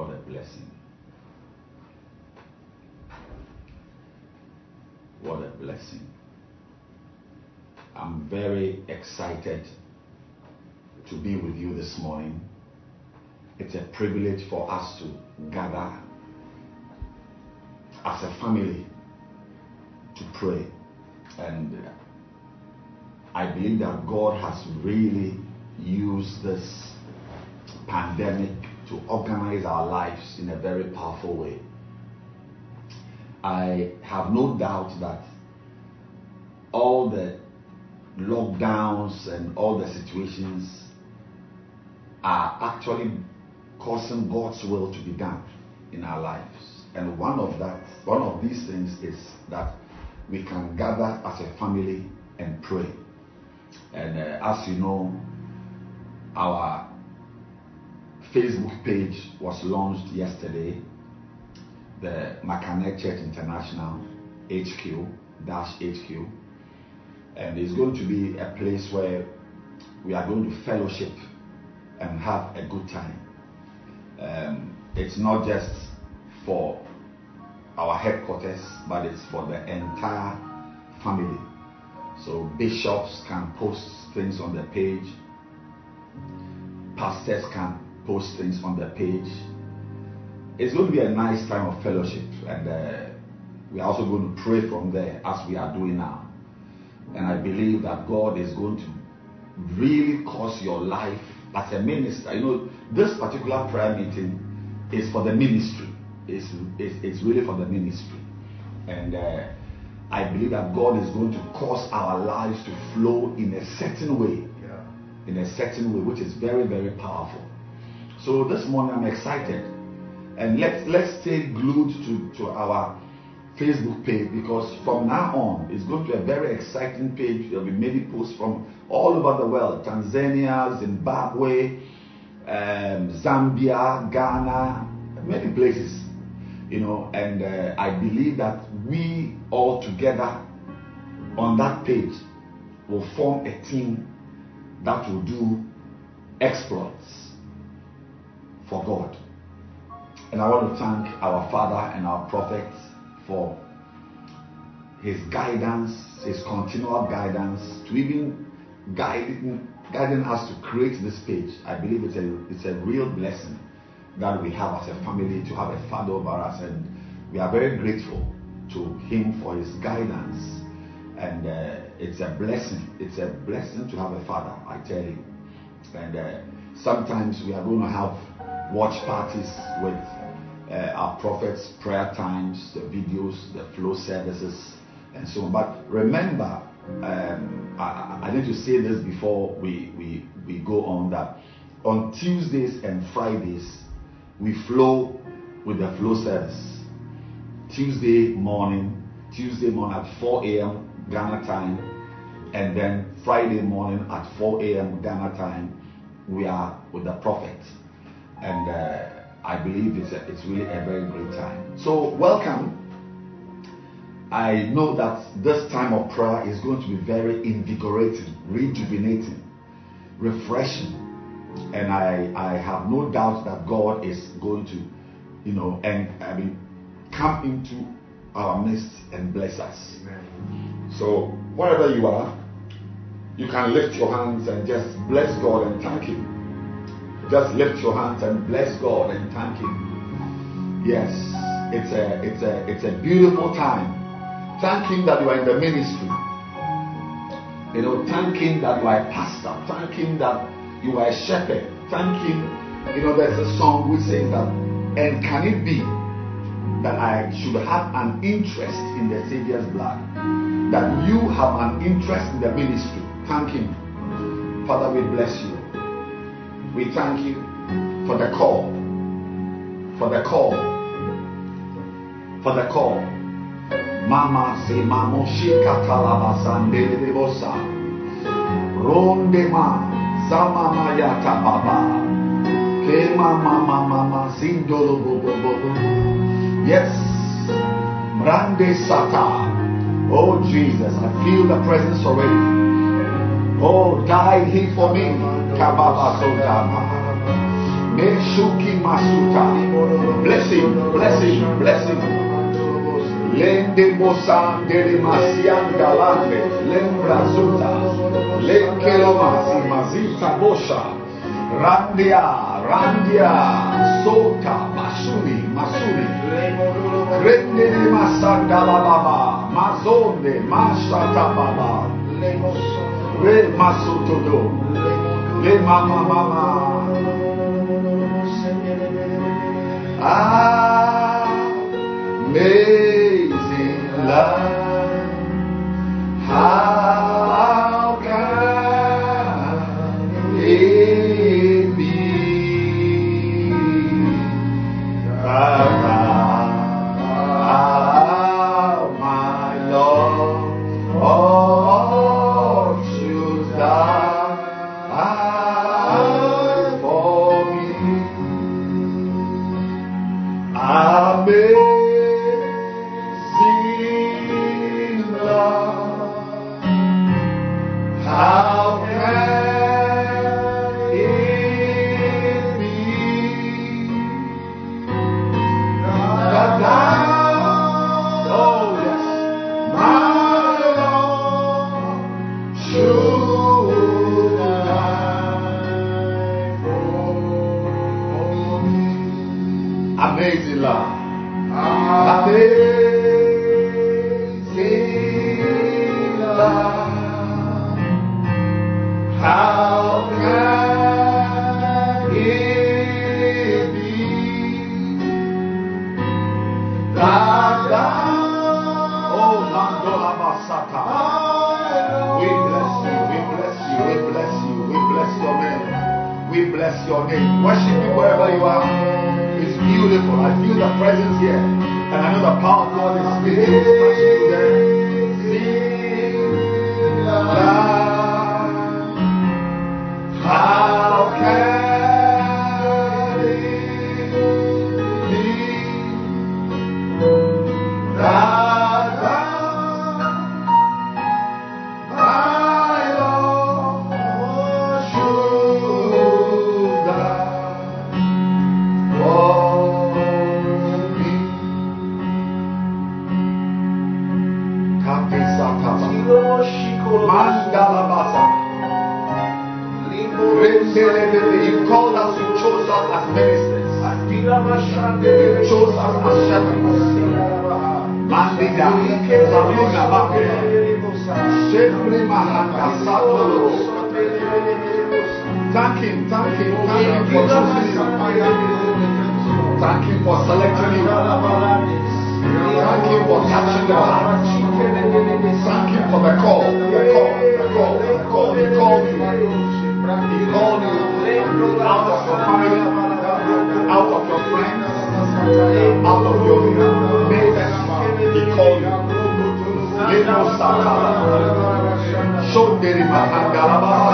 What a blessing. What a blessing. I'm very excited to be with you this morning. It's a privilege for us to gather as a family to pray. And I believe that God has really used this pandemic to organize our lives in a very powerful way. I have no doubt that all the lockdowns and all the situations are actually causing God's will to be done in our lives. And one of that, one of these things is that we can gather as a family and pray. And uh, as you know, our Facebook page was launched yesterday, the Makane Church International HQ dash HQ, and it's going to be a place where we are going to fellowship and have a good time. Um, it's not just for our headquarters, but it's for the entire family. So bishops can post things on the page, pastors can post things on the page. It's going to be a nice time of fellowship, and uh, we are also going to pray from there as we are doing now. And I believe that God is going to really cause your life as a minister. You know, this particular prayer meeting is for the ministry. It's, it's, it's really for the ministry. And uh, I believe that God is going to cause our lives to flow in a certain way. In a certain way, which is very, very powerful. So this morning I'm excited. And let's let's stay glued to, to our Facebook page because from now on it's going to be a very exciting page. There'll be many posts from all over the world Tanzania, Zimbabwe, um, Zambia, Ghana, many places. You know, and uh, I believe that we all together on that page will form a team that will do exploits for God. And I want to thank our Father and our prophets for his guidance, his continual guidance, to even guiding, guiding us to create this page. I believe it's a, it's a real blessing that we have as a family to have a father over us, and we are very grateful to him for his guidance. And uh, it's a blessing. It's a blessing to have a father, I tell you. And uh, sometimes we are going to have watch parties with uh, our prophets, prayer times, the videos, the flow services, and so on. But remember, um, I, I, need to say this before we, we, we go on that on Tuesdays and Fridays, we flow with the flow service. Tuesday morning, Tuesday morning at 4 a.m. Ghana time, and then Friday morning at 4 a.m. Ghana time, we are with the prophet. And uh, I believe it's, a, it's really a very great time. So, welcome. I know that this time of prayer is going to be very invigorating, rejuvenating, refreshing. And I, I have no doubt that God is going to, you know, and I mean, come into our midst and bless us. Amen. So, wherever you are, you can lift your hands and just bless God and thank Him. Just lift your hands and bless God and thank Him. Yes, it's a it's a it's a beautiful time Thank Him that you are in the ministry. You know, thank Him that you are a pastor. Thank Him that you are a shepherd. Thank Him. You know, there's a song which says that, and can it be that I should have an interest in the Savior's blood? That you have an interest in the ministry. Thank Him. Father, we bless you. We thank you for the call. For the call. For the call. Mama se mamo shika talabasande de bosa. Ronde ma sama mayata baba. Ke mama mama ma sindolo bo bo bo bo. Yes. Brande sata. Oh Jesus, I feel the presence already. Oh, died he for me. Blessing, blessing, blessing. Lende mosan de masian galande. Lembra zuta. Lenkelomasi mazita bosha. Randia, randia. Sota, masuni, masuni. Rende de masandala baba. Mazonde, mashata baba. Re masutodo. Le mama mama. Amazing love. How can it be that here. And I know the power of God is touching you for selecting you. Thank him for touching your heart. Thank him for the call, the call, the call, the call. He called you. He called you out of your family, out of your friends, out of your neighbors. He called you. Lemo Sakala. Shonderi Mahangala Bahasoka.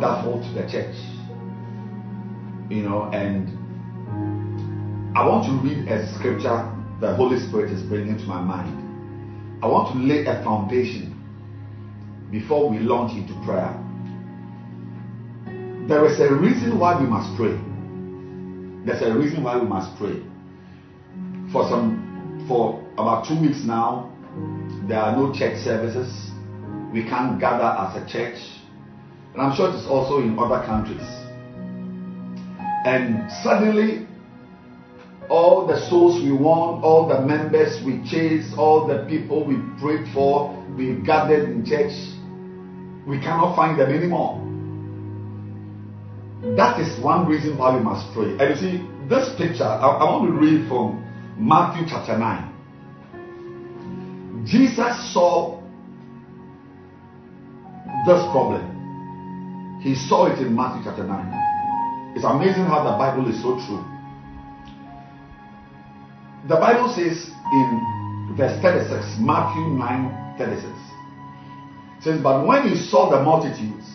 Wonderful to the church. You know, and I want to read a scripture the Holy Spirit is bringing to my mind. I want to lay a foundation before we launch into prayer. There is a reason why we must pray. There's a reason why we must pray. For some, for about two weeks now, there are no church services. We can't gather as a church. And I'm sure it is also in other countries. And suddenly, all the souls we won, all the members we chased, all the people we prayed for, we gathered in church, we cannot find them anymore. That is one reason why we must pray. And you see, this picture, I, I want to read from Matthew chapter 9. Jesus saw this problem. He saw it in Matthew chapter 9. It's amazing how the Bible is so true. The Bible says in verse 36, Matthew 9 36, says, But when he saw the multitudes,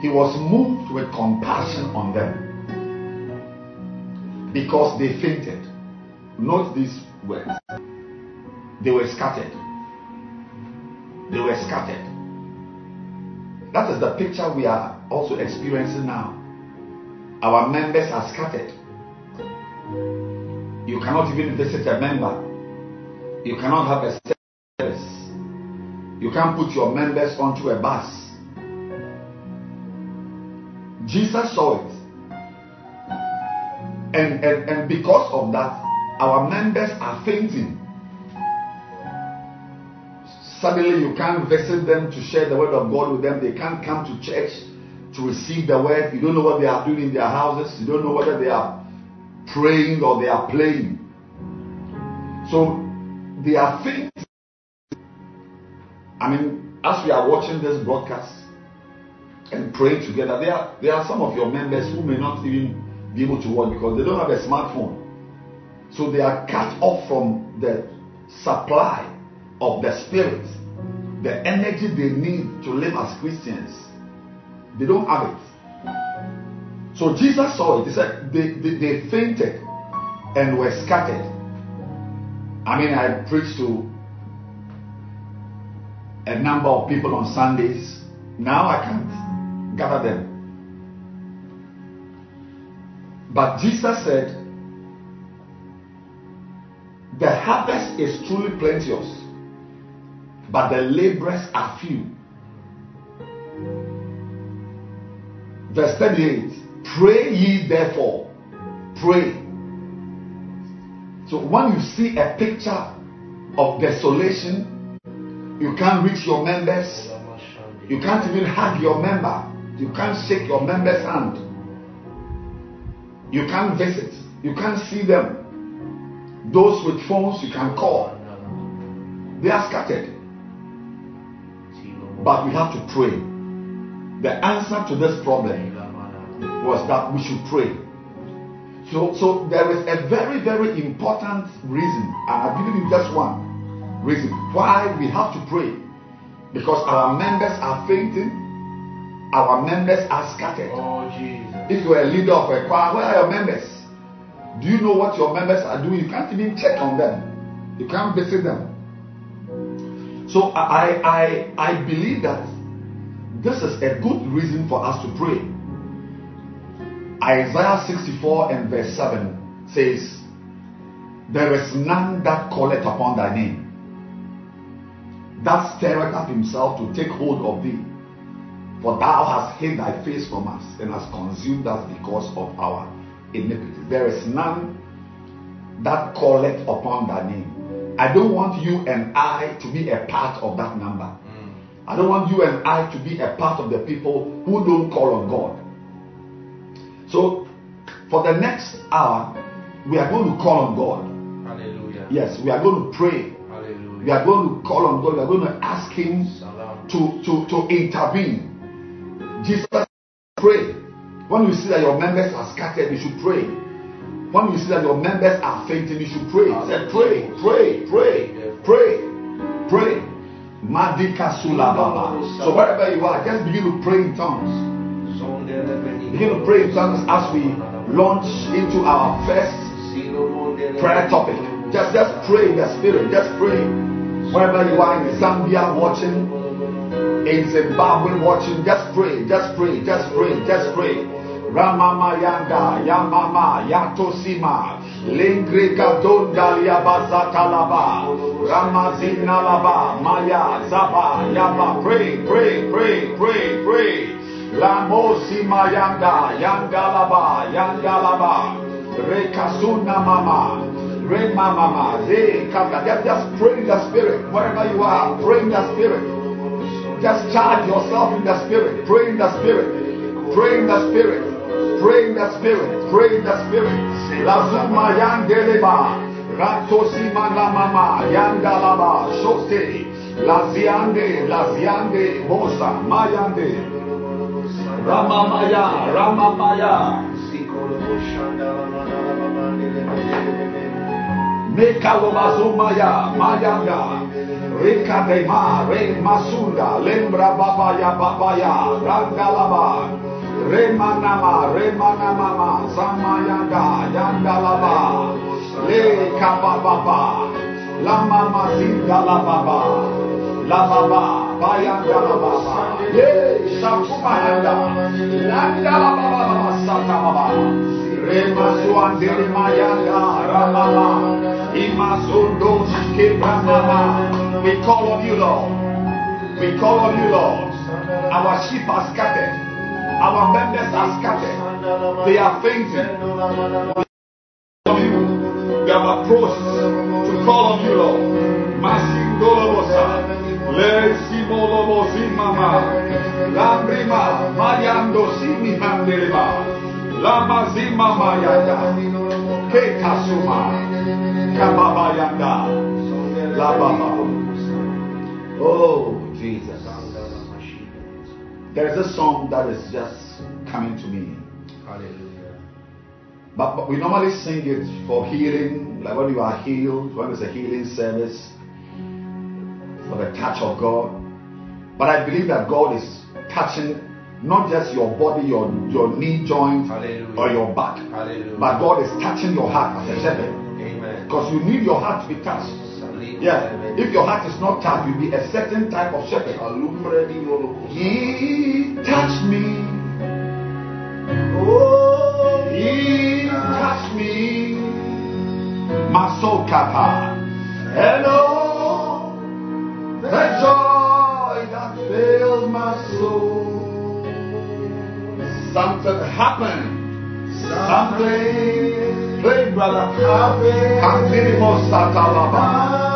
he was moved with compassion on them because they fainted. Note these words. They were scattered. They were scattered. That is the picture we are also experiencing now. Our members are scattered. You cannot even visit a member. You cannot have a service. You can't put your members onto a bus. Jesus saw it. And, and, and because of that, our members are fainting. Suddenly, you can't visit them to share the word of God with them. They can't come to church to receive the word. You don't know what they are doing in their houses. You don't know whether they are praying or they are playing. So, they are fainting. I mean, as we are watching this broadcast and praying together, there are, there are some of your members who may not even be able to watch because they don't have a smartphone. So they are cut off from the supply of the Spirit, the energy they need to live as Christians. They don't have it. So Jesus saw it. He said they, they, they fainted and were scattered. I mean, I preached to a number of people on Sundays. Now I can't gather them. But Jesus said, The harvest is truly plenteous, but the laborers are few. Verse 38 Pray ye therefore, pray. So when you see a picture of desolation, you can't reach your members, you can't even hug your member, you can't shake your member's hand, you can't visit, you can't see them. Those with phones you can call, they are scattered. But we have to pray. The answer to this problem was that we should pray. So, so there is a very, very important reason, and I give you just one reason why we have to pray. Because our members are fainting, our members are scattered. Oh, Jesus. If you are a leader of a choir, where are your members? Do you know what your members are doing? You can't even check on them. You can't visit them. So I, I, I believe that this is a good reason for us to pray. Isaiah 64 and verse 7 says, There is none that calleth upon thy name, that stirreth up himself to take hold of thee. For thou hast hid thy face from us and hast consumed us because of our iniquity. There is none that calleth upon thy name. I don't want you and I to be a part of that number. Mm. I don't want you and I to be a part of the people who don't call on God. So, for the next hour, we are going to call on God. Hallelujah. Yes, we are going to pray. Hallelujah. We are going to call on God. We are going to ask Him Salam. to, to, to intervene. Jesus, pray. When you see that your members are scattered, you should pray. When you see that your members are fainting, you should pray. Said, pray, pray, pray, pray, pray. So wherever you are, just begin to pray in tongues. Begin to pray in tongues as we launch into our first prayer topic. Just just pray in the spirit. Just pray. Wherever you are in Zambia watching, in Zimbabwe watching, just pray, just pray, just pray, just pray. Ramama Yanda, Yamama, Yatosima, Lingrika Dondalia Bazatalaba, Ramazina Laba, Maya, Zaba, Yaba, pray, pray, pray, pray, pray. Lamosima Yanda, Yangalaba, Yangalaba, Rekasuna Mama. Rema mama, re. Just, just pray in the spirit. Wherever you are, pray in the spirit. Just charge yourself in the spirit. Pray in the spirit. Pray in the spirit. Pray in the spirit. Pray in the spirit. Lazuma yandeleba. Ratosi la mama. Yandalaba. Shote. Laziande. Laziande. Bosa. Mayande. Ramamaya. Ramamaya. Mekalobazumaya, Mayanga, ma. Re Masunda, Lembra Babaya Babaya, Rangalaba, Remanama, Remanamama, Samayanga, Yangalaba, Le Kabababa, Lamama Zindalababa, Lababa, Bayangalababa, Ye Shakumahanda, Langalababa, Satababa. Remasuandere Mayanga Ramama Imasundo Shikebramama. We call on you, Lord. We call on you, Lord. Our sheep are scattered. Our members are scattered. They are fainting. We have approached to call on you, Lord. Masindolobosa. Le Simolobosi Mama. Lambrima. Mayando Simi Handeleba. Lama Zima Mayanda. Kekasuma. Kababayanda. Lababa. Oh. There is a song that is just coming to me. Hallelujah. But, but we normally sing it for healing, like when you are healed, when there's a healing service, for the touch of God. But I believe that God is touching not just your body, your, your knee joint, Hallelujah. or your back, Hallelujah. but God is touching your heart as a shepherd. Because you need your heart to be touched. Yeah. If your heart is not touched, you'll be a certain type of shepherd. He touched me. Oh, he touched me. My soul kapa. Hello, the joy that fills my soul. Something happened. Something, great brother, happened. Kantinimo satalaba.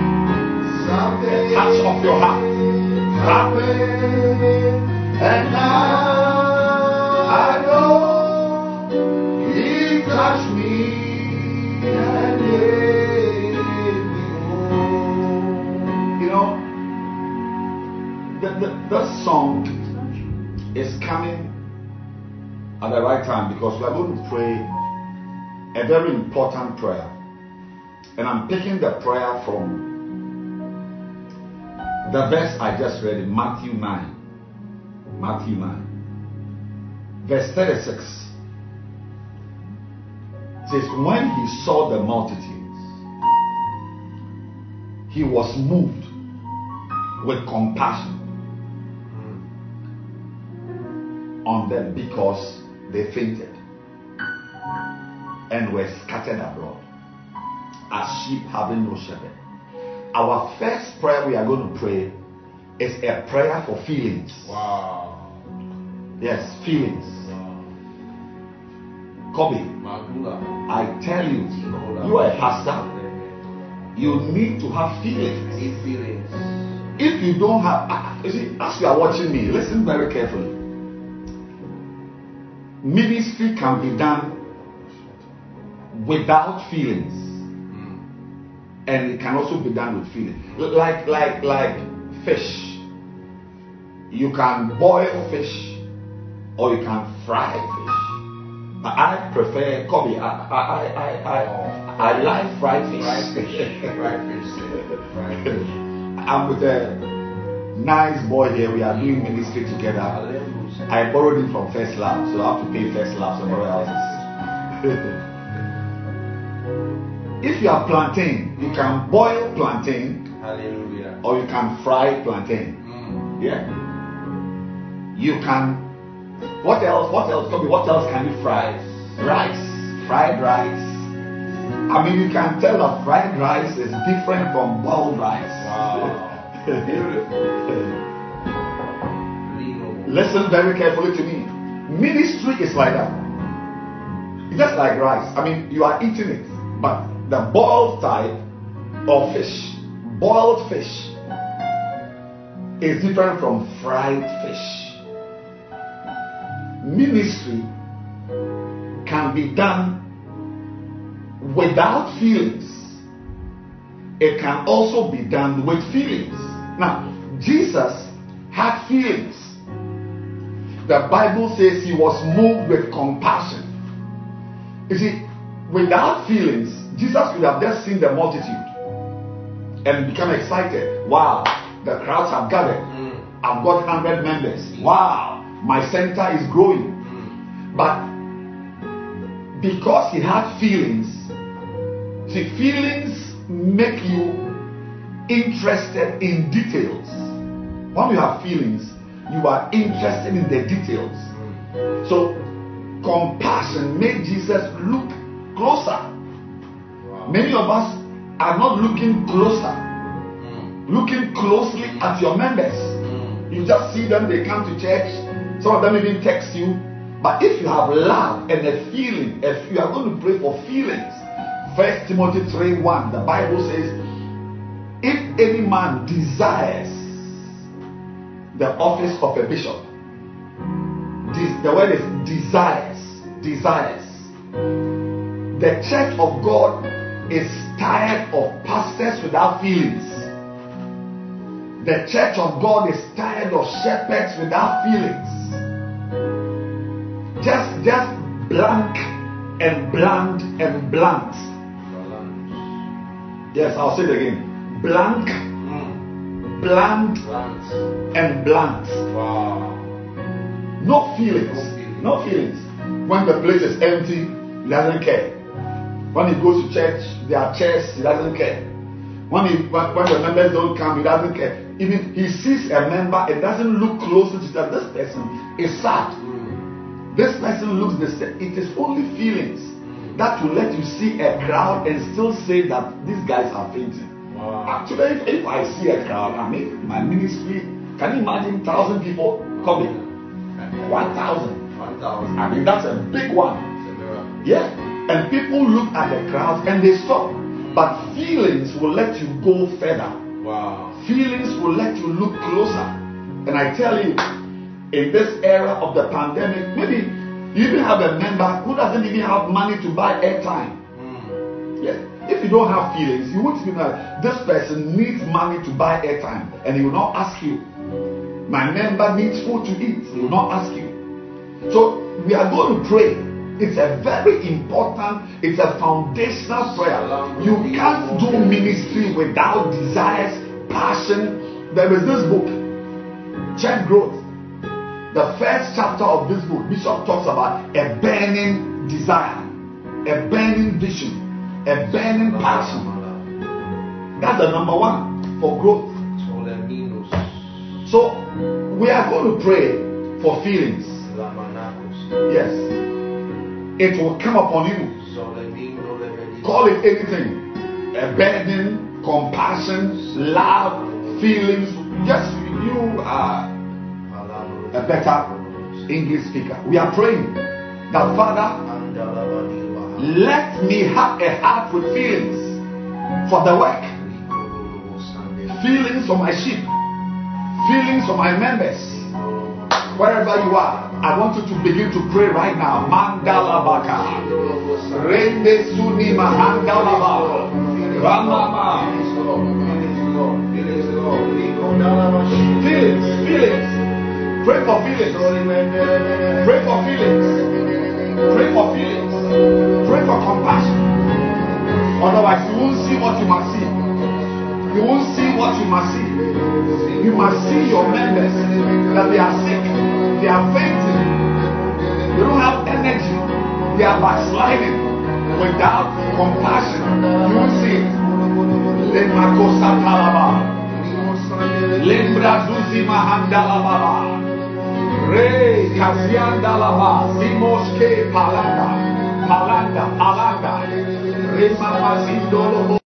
Touch of your heart. And now I know He touched me and made me. You know, the, the, the song is coming at the right time because we are going to pray a very important prayer. And I'm picking the prayer from the verse I just read in Matthew 9. Matthew 9. Verse 36 says, When he saw the multitudes, he was moved with compassion on them because they fainted. and were scattered abroad as sheep having no shepherd. Our first prayer we are going to pray is a prayer for feelings. Wow. Yes, feelings. Wow. Kobe. I tell you, you are a pastor. You need to have feelings. If you don't have, ah, you see, as you are watching me, listen very carefully. Ministry can be done without feelings. And it can also be done with feelings. Like, like, like fish. You can boil fish, or you can fry fish. But I prefer Kobe. I, I, I, I, I, I like fried fish. Fried fish. Fried fish. Fried fish. I'm with a nice boy here. We are doing ministry together. I borrowed him from First Love, so I have to pay First Love somewhere else. if you are plantain, you can boil plantain Hallelujah. or you can fry plantain. Mm. Yeah. You can. What else? What else? What else can you fry? Rice, fried rice. I mean, you can tell that fried rice is different from boiled rice. Wow. Listen very carefully to me. Ministry is like that. It's just like rice. I mean, you are eating it, but the boiled type of fish, boiled fish, is different from fried fish. Ministry can be done without feelings. It can also be done with feelings. Now, Jesus had feelings. The Bible says he was moved with compassion. You see, without feelings, Jesus would have just seen the multitude and become excited. Wow, the crowds have gathered. Mm. I've got 100 members. Wow, my center is growing. Mm. But because he had feelings, see, feelings make you interested in details. When you have feelings, you are interested in the details. So, compassion made Jesus look closer. Many of us are not looking closer, Mm. looking closely at your members. Mm. You just see them, they come to church. Some of them even text you. But if you have love and a feeling, if you are going to pray for feelings, First Timothy 3 1, the Bible says, If any man desires the office of a bishop, this, the word is desires, desires. The church of God is tired of pastors without feelings. The church of God is tired of shepherds without feelings. Just, just blank and bland and blunt. Yes, I'll say it again. Blank, Mm. bland, Balance. and blunt. Wow. No feelings. No feelings. When the place is empty, doesn't care. When he goes to church, there are chairs, he doesn't care. When, he, when, when the members don't come, he doesn't care. Even he sees a member and doesn't look closely to that. This person is sad. Mm. This person looks the same. It is only feelings that will let you see a crowd and still say that these guys are fainting. Wow. Actually, if, if I see a crowd, I mean, my ministry, can you imagine thousand people coming? One thousand. One thousand. I mean, that's a big one. It's a miracle. Yeah. And people look at the crowd and they stop. But feelings will let you go further. Wow. Feelings will let you look closer. And I tell you, in this era of the pandemic, maybe you even have a member who doesn't even have money to buy airtime. Mm. Yes. If you don't have feelings, you won't even know this person needs money to buy airtime and he will not ask you. My member needs food to eat. He will not ask you. So we are going to pray. It's a very important, it's a foundational prayer. You can't do ministry without desires, passion. There is this book, Church Growth. The first chapter of this book, Bishop talks about a burning desire, a burning vision, a burning passion. That's the number one for growth. So we are going to pray for feelings. Yes. It will come upon you. Call it anything. A burden, compassion, love, feelings. Yes, you are a better English speaker. We are praying that Father, let me have a heart with feelings for the work, feelings for my sheep, feelings for my members. Wherever you are, I want you to begin to pray right now. Mandala baka. Rende suni mahandala ba. Ramama. Feelings, feelings. Pray for feelings. Pray for feelings. Pray for feelings. Pray for compassion. Otherwise, you won't see what you must see. You won't see what you must see. You must see your members that they are sick, they are fainting, they don't have energy, they are backsliding without compassion. You won't see it. Lemakosa talaba. Lembra zuzi mahandalaba. Re kaziandalaba. Simoshke palanda. Palanda. Palanda. Remamazindolobo.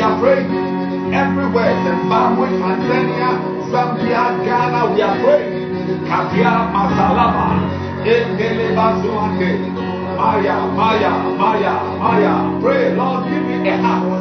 We are praying everywhere. Zimbabwe, Tanzania, Zambia, Ghana. We are praying. Katia Masalaba. Engele Bazuande. Maya, Maya, Maya, Maya. Pray, Lord, give me a heart.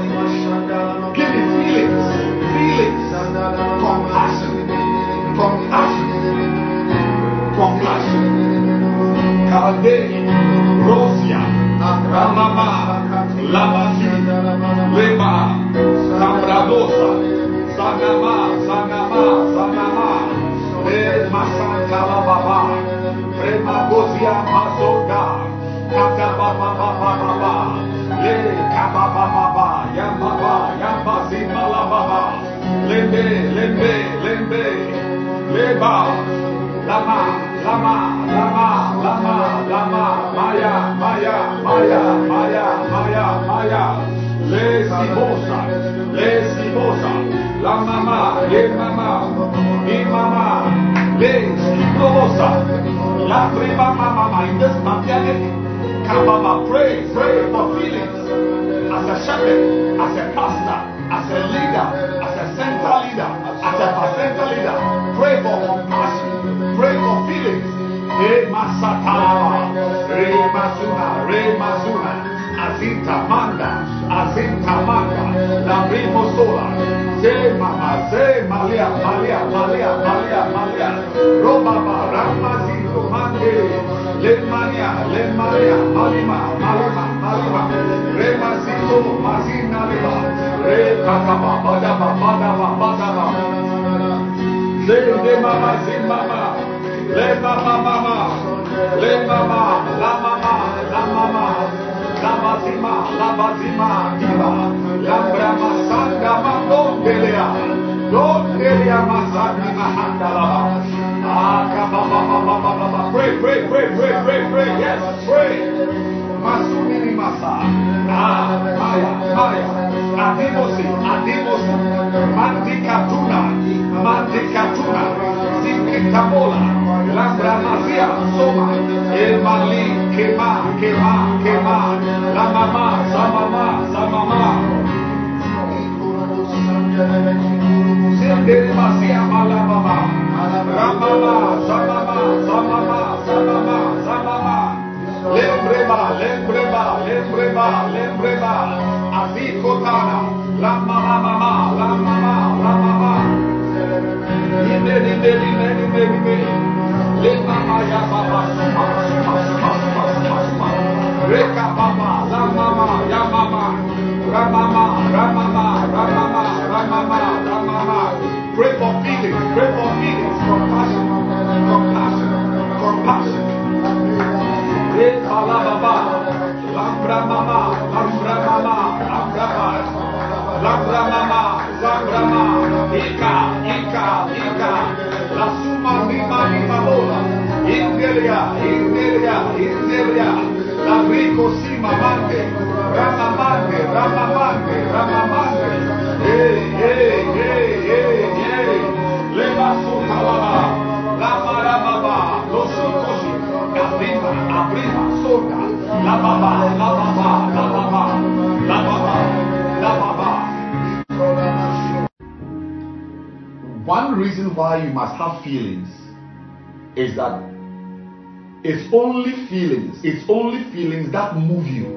As a as a pastor, as a leader, as a central leader, as a bacenta leader. Pray for compassion, pray for feelings. Re Masatalaba, Re Masuna, Re Masuna, Azinta Manda, Azinta Manda, La Primo Sola, Se Mama, Se Malia, Malia, Malia, Malia, Malia, Robaba, Ramazito, Mande, Lemania, Lemania, Malima, Malima, Malima, Re Masito, Mazina Leba, Kakaba, Badaba, Badaba, Badaba, Le Mama, Zin Mama, Le Mama, Mama, Le Mama, La Mama, La Mama, La Bazima, La Bazima, Diva, La Masanga, Mandibos, Mandicatuna, Mandicatuna, Sicritamola, la Gramacía, Soma, el Malí, que va, que va, que va, la mamá, La rico si mamante, ramamante, ramamante, ramamante. Hey, hey, hey, hey, hey. Le la la la la la la. One reason why you must have feelings is that it's only feelings, it's only feelings that move you.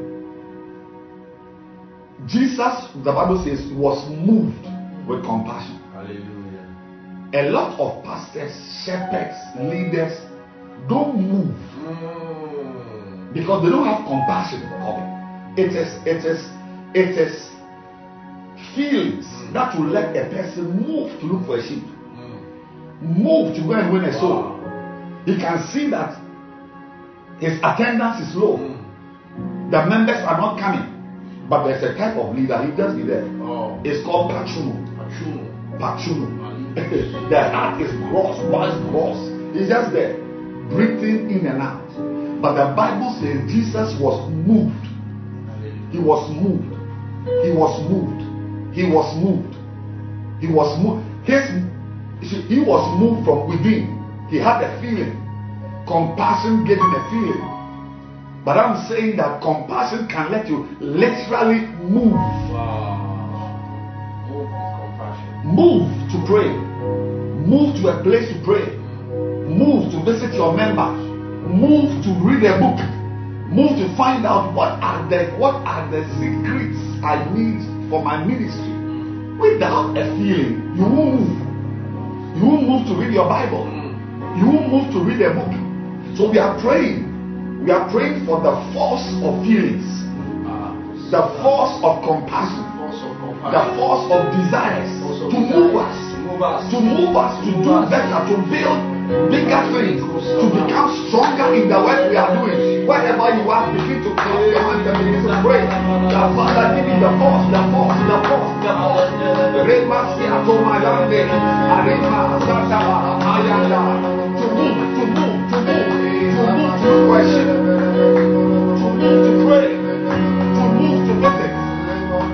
Jesus, the Bible says, was moved with compassion. Hallelujah. A lot of pastors, shepherds, leaders don't move Mm. because they don't have compassion of it. It is, it is, it is feelings that will let a person move to look for a sheep, Mm. move to go and win a soul. Wow. He can see that his attendance is low. Mm. The members are not coming. But there's a type of leader, he just be there. Oh. It's called Pachuno. Pachuno. Pachuno. Mali. the heart is gross, was gross. He's just there, breathing in and out. But the Bible says Jesus was moved. He was moved. He was moved. He was moved. He was moved. His, he was moved from within. He had a feeling. Compassion gave him a feeling. But I'm saying that compassion can let you literally move. Wow. Move with compassion. Move to pray. Move to a place to pray. Move to visit your members. Move to read a book. Move to find out what are the what are the secrets I need for my ministry. Without a feeling, you won't move. You won't move to read your Bible. Mm. You won't move to read a book. So we are praying. We are praying for the force of feelings, the force of compassion, the force of desires to move us To move us. to to do better, to build bigger things, to become stronger in the work we are doing. Wherever you are, begin to clap your hands and begin to pray. The Father, give me the force, the force, the force, the force. Rema siato mayande, arema sataba ayanda to move to pray, to move to nothing.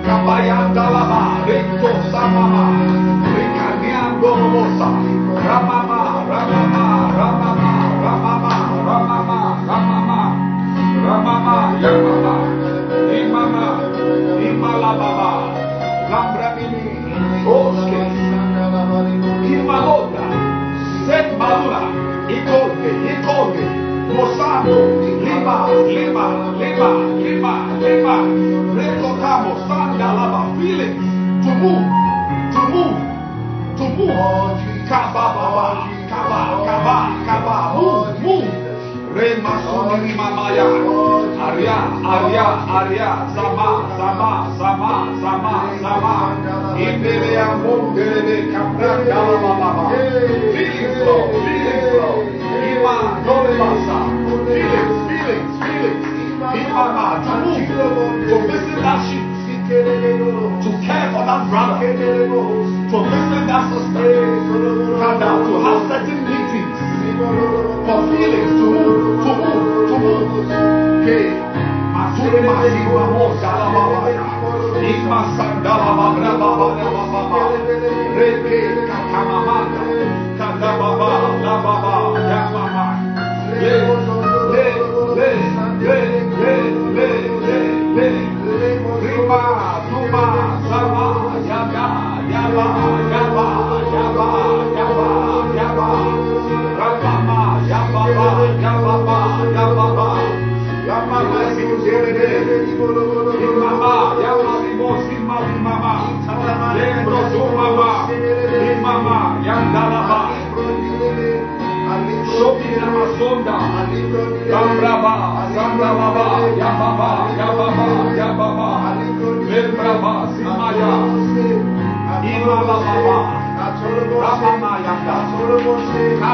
Kabayandalaha, Reto Samaha. leba, leba, leba, leba, recotamo, sandalaba, feeling to move, to move, to move. Kabababa, kaba, kaba, kaba, move, move. Rema soni mamaya, aria, aria, aria, zama, zama, zama, zama, zama. Ibele ya mumbele kabra kalaba baba. Feeling flow, feeling flow. Ima, dole basa. Imama, to move, to visit that sheep, to care for that brother, to visit that sister, to have certain meetings. For feelings to to move, to move. Ima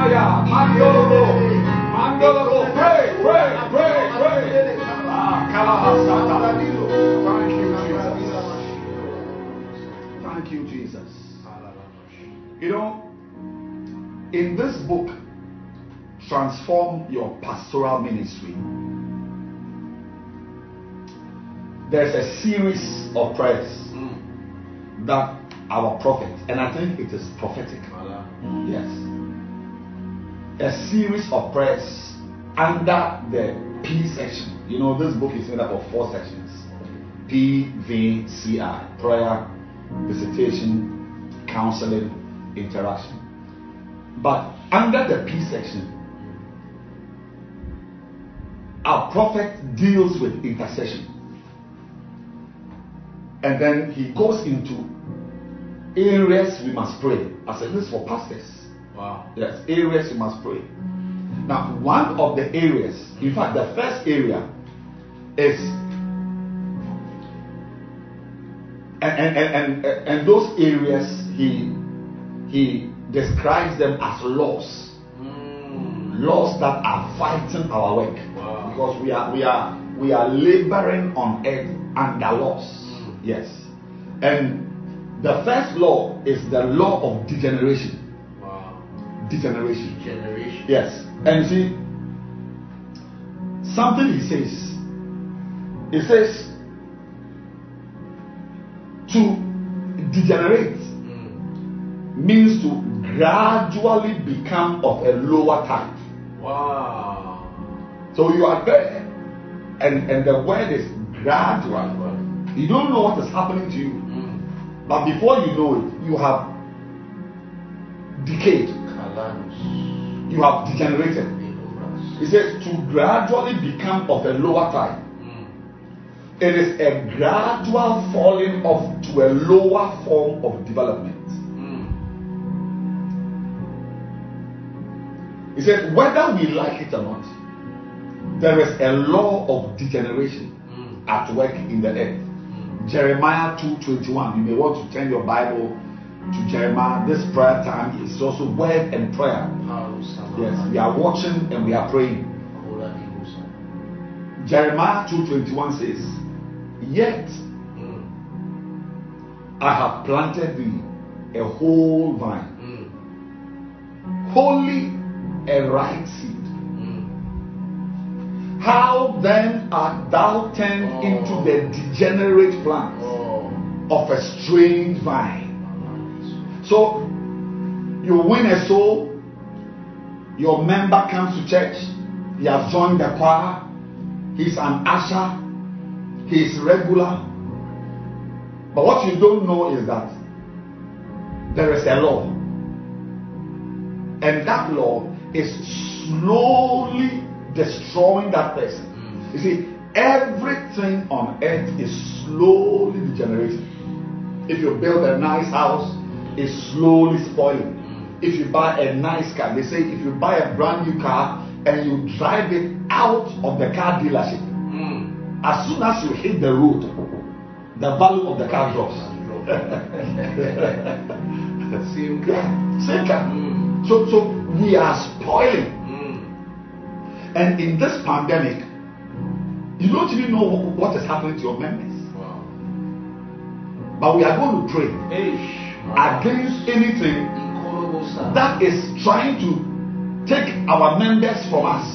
Mama, Maya Baba, Pray, pray, pray, pray. Thank you, Jesus. Thank you, Jesus. You know, in this book, Transform Your Pastoral Ministry, there's a series of prayers hmm. that our prophet, and I think it is prophetic, yes, a series of prayers under the P section. You know, this book is made up of four sections P, V, C, I prayer, visitation, counseling, interaction. But under the P section, our prophet deals with intercession. And then he goes into areas we must pray. I said, this is for pastors. Wow. Yes, areas you must pray. Now, one of the areas, in fact, the first area is, and and and, and, and those areas he he describes them as laws, Mm. laws that are fighting our work, Wow. because we are we are we are laboring on earth under laws. Mm. Yes, and the first law is the law of degeneration. Degeneration. Generation. Yes. And you see, something he says, he says, to degenerate Mm. means to gradually become of a lower type. Wow. So you are there, and, and the word is gradual. You don't know what is happening to you, Mm. but before you know it, you have decayed. You have degenerated. He says to gradually become of a lower type. Mm. It is a gradual falling off to a lower form of development. Mm. He said, whether we like it or not, there is a law of degeneration Mm. at work in the earth. Jeremiah 2:21. You may want to turn your Bible to Jeremiah. This prayer time is also word and prayer. Yes, we are watching and we are praying. Jeremiah 2:21 says, Yet Mm. I have planted thee a whole vine, Mm. wholly a right seed. Mm. How then art thou turned Oh. into the degenerate plant Oh. of a strange vine? So you win a soul, your member comes to church, he has joined the choir, he's an usher, he's regular. But what you don't know is that there is a law. And that law is slowly destroying that person. Mm. You see, everything on earth is slowly degenerating. If you build a nice house, it's slowly spoiling. If you buy a nice car, they say if you buy a brand new car and you drive it out of the car dealership, Mm. as soon as you hit the road, the value of the car drops. Same Yeah, same car. Mm. So, so we are spoiling. Mm. And in this pandemic, you don't even know what is happening to your members. Wow. But we are going to pray Eish. Against anything that is trying to take our members from us.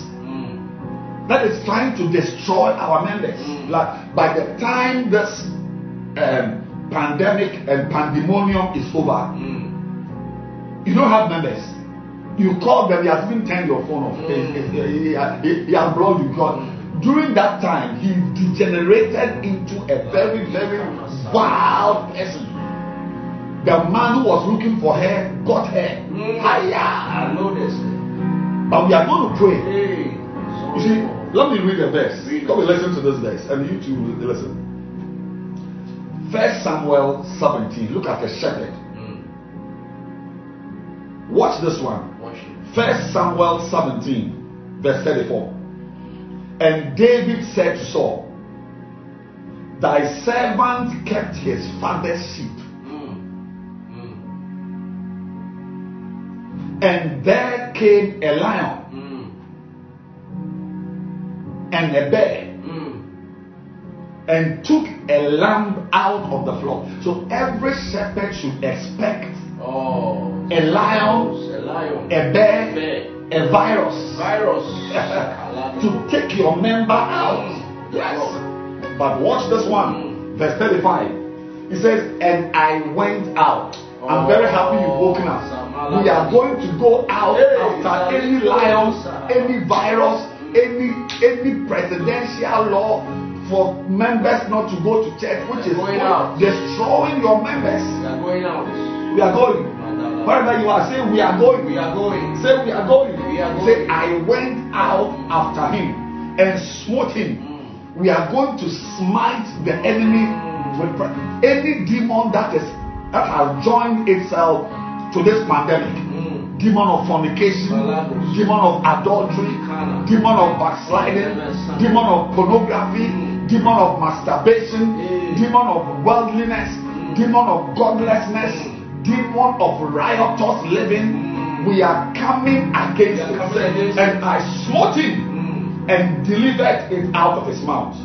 That is trying to destroy our members. Mm. Like by the time this um, pandemic and pandemonium is over, Mm. you don't have members. You call them, he has even turned your phone off. He, he, he, he has blocked you. God. During that time, he degenerated into a very, very wild person. The man who was looking for her got her. Mm. Higher. I know this. But we are going to pray. Hey. You see, let me read the verse. Read. Come and listen to this verse, and you too listen. First Samuel 17. Look at the shepherd. Mm. Watch this one. Watch. First Samuel 17, verse 34. And David said to Saul, Thy servant kept his father's sheep, and there came a lion Mm. and a bear Mm. and took a lamb out of the flock. So every shepherd should expect Oh. a lion, A lion. a bear, Bear. a virus Virus. to take your member out. Yes. But watch this one, verse 35. He says, And I went out. I'm very happy you've woken up. We are going to go out after any lions, any virus, any any presidential law for members not to go to church, which is destroying your members. We are going out. We are going. Wherever you are, say we are going. We are going. Say we are going. We are going. Say I went out after him and smote him. Mm. We are going to smite the enemy with any demon that is that has joined itself to this pandemic. Mm. Demon of fornication, demon of adultery, demon of backsliding, demon of pornography, Mm. demon of masturbation, demon of worldliness, Mm. demon of godlessness, demon of riotous living. Mm. We are coming against it. and I smote him and delivered it out of his mouth.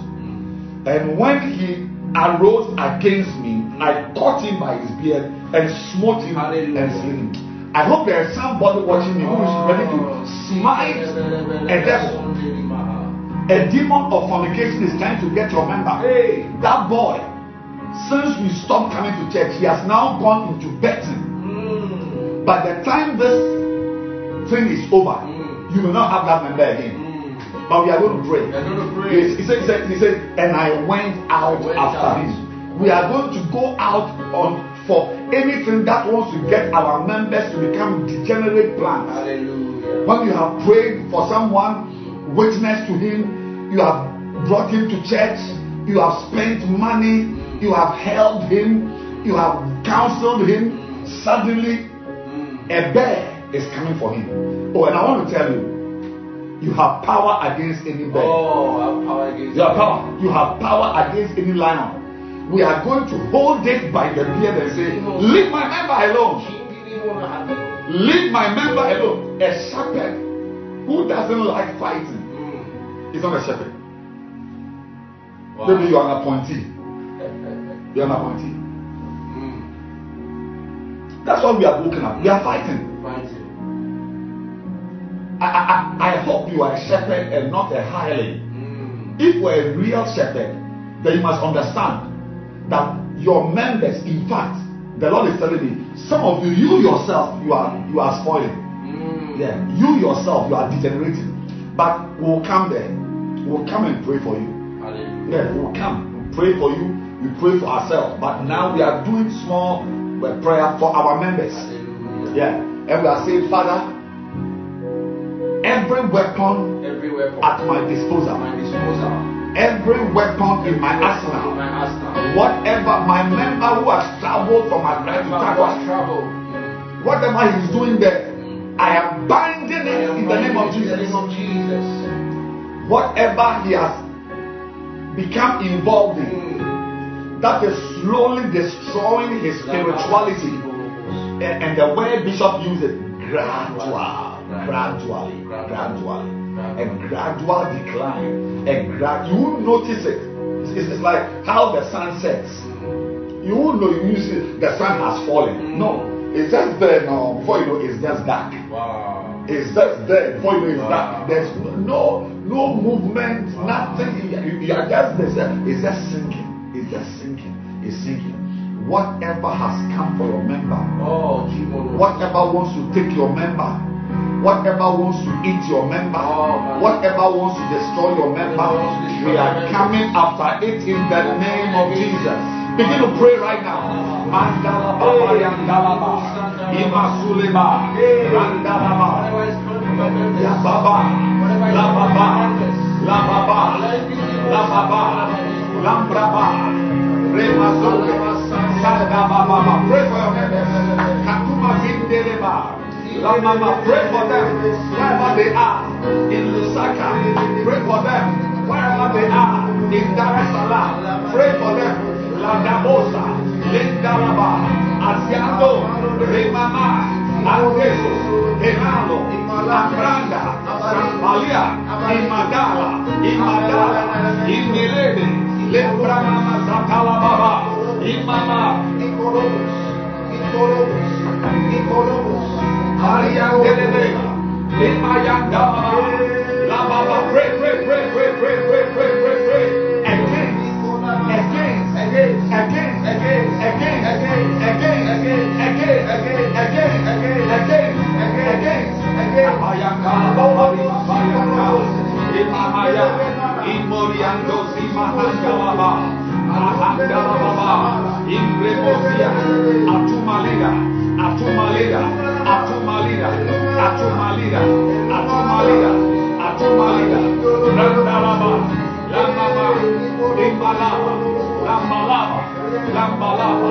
And when he arose against me, I caught him by his beard and smote him Hallelujah. and slew him. I hope there is somebody watching me who is ready to Oh. smite a devil. A demon of fornication is trying to get your member. Hey. That boy, since we stopped coming to church, he has now gone into betting. Mm. By the time this thing is over, Mm. you will not have that member again. Mm. But we are going to pray. Going to pray. He said, he said, he said, and I went out I went after out. him. We are going to go out on for anything that wants to get our members to become degenerate plants. Hallelujah. When you have prayed for someone, witness to him, you have brought him to church, you have spent money, you have helped him, you have counseled him, suddenly Mm. a bear is coming for him. Oh, and I want to tell you, you have power against any bear. Oh, I have power against You have power. You have power against any lion. We are going to hold it by the beard and say, Leave my member alone. King didn't want to have it. Leave my member alone. A shepherd who doesn't like fighting is not a shepherd. Wow. Maybe you are an appointee. You are an appointee. Mm. That's why we are woken up. We are fighting. Fighting. I, I, I I hope you are a shepherd and not a hireling. Mm. If you are a real shepherd, then you must understand that your members, in fact, the Lord is telling me, some of you, you yourself, you are you are spoiling. Mm. Yeah, you yourself, you are degenerating. But we'll come there. We'll come and pray for you. Hallelujah. Yeah, we'll come. We'll pray for you. We pray for ourselves. But now we are doing small uh, prayer for our members. Hallelujah. Yeah, and we are saying, Father, every weapon Every weapon at my disposal, at my disposal. Every weapon in my arsenal, whatever my member who has traveled from Accra to Whenever I Tarkwa, travel. Mm. whatever he's doing there. I am binding it in the name of Jesus. In the name of Jesus. Whatever he has become involved in, Mm. that is slowly destroying his spirituality. And, and the way Bishop uses gradual, gradually, gradually, a gradual decline, a gra- you won't notice it. It's, it's like how the sun sets. You won't know you see the sun has fallen. No, it's just there now. Before you know, it's just dark. Wow. It's just there before you know it's dark. There's no no movement, nothing. You, you are just there. It's just sinking. It's just sinking. It's sinking. Whatever has come for your member, Oh, whatever wants to take your member, whatever wants to eat your member, whatever wants to destroy your member, we are coming after it in the name of Jesus. Begin to pray right now. Mama, pray for them wherever they are. In Lusaka, pray for them wherever they are. In Dar es Salaam, pray for them. Lagabosa, Lindaraba, Asiato, Remama, Algeso, Herano, Abranda, Malia, Imadala, Imadala, Imilene, Lembrama, Zatalababa, Imama, Ikorobus, Ikorobus, Ikorobus. Ariandelebe, Limayandaba, Lababa, again, again, again, again, again, again, again, again, again, again, again, again, again, again, again, again, Imoriando, malida, a tu malida, a tu malida, a tu malida. Randalaba, lambaba, imbalaba, lambalaba, lambalaba,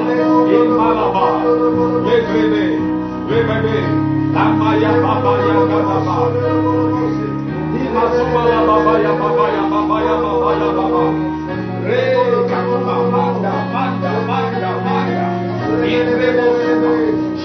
imbalaba. Bebebe, bebebe, lambaya, babaya, bababa. Imasumbala, babaya, babaya, babaya, babaya, bababa. Re, kakuma, manda, manda, manda, manda. Irrevocable.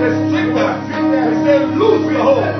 the strip that. He said, lose your hope.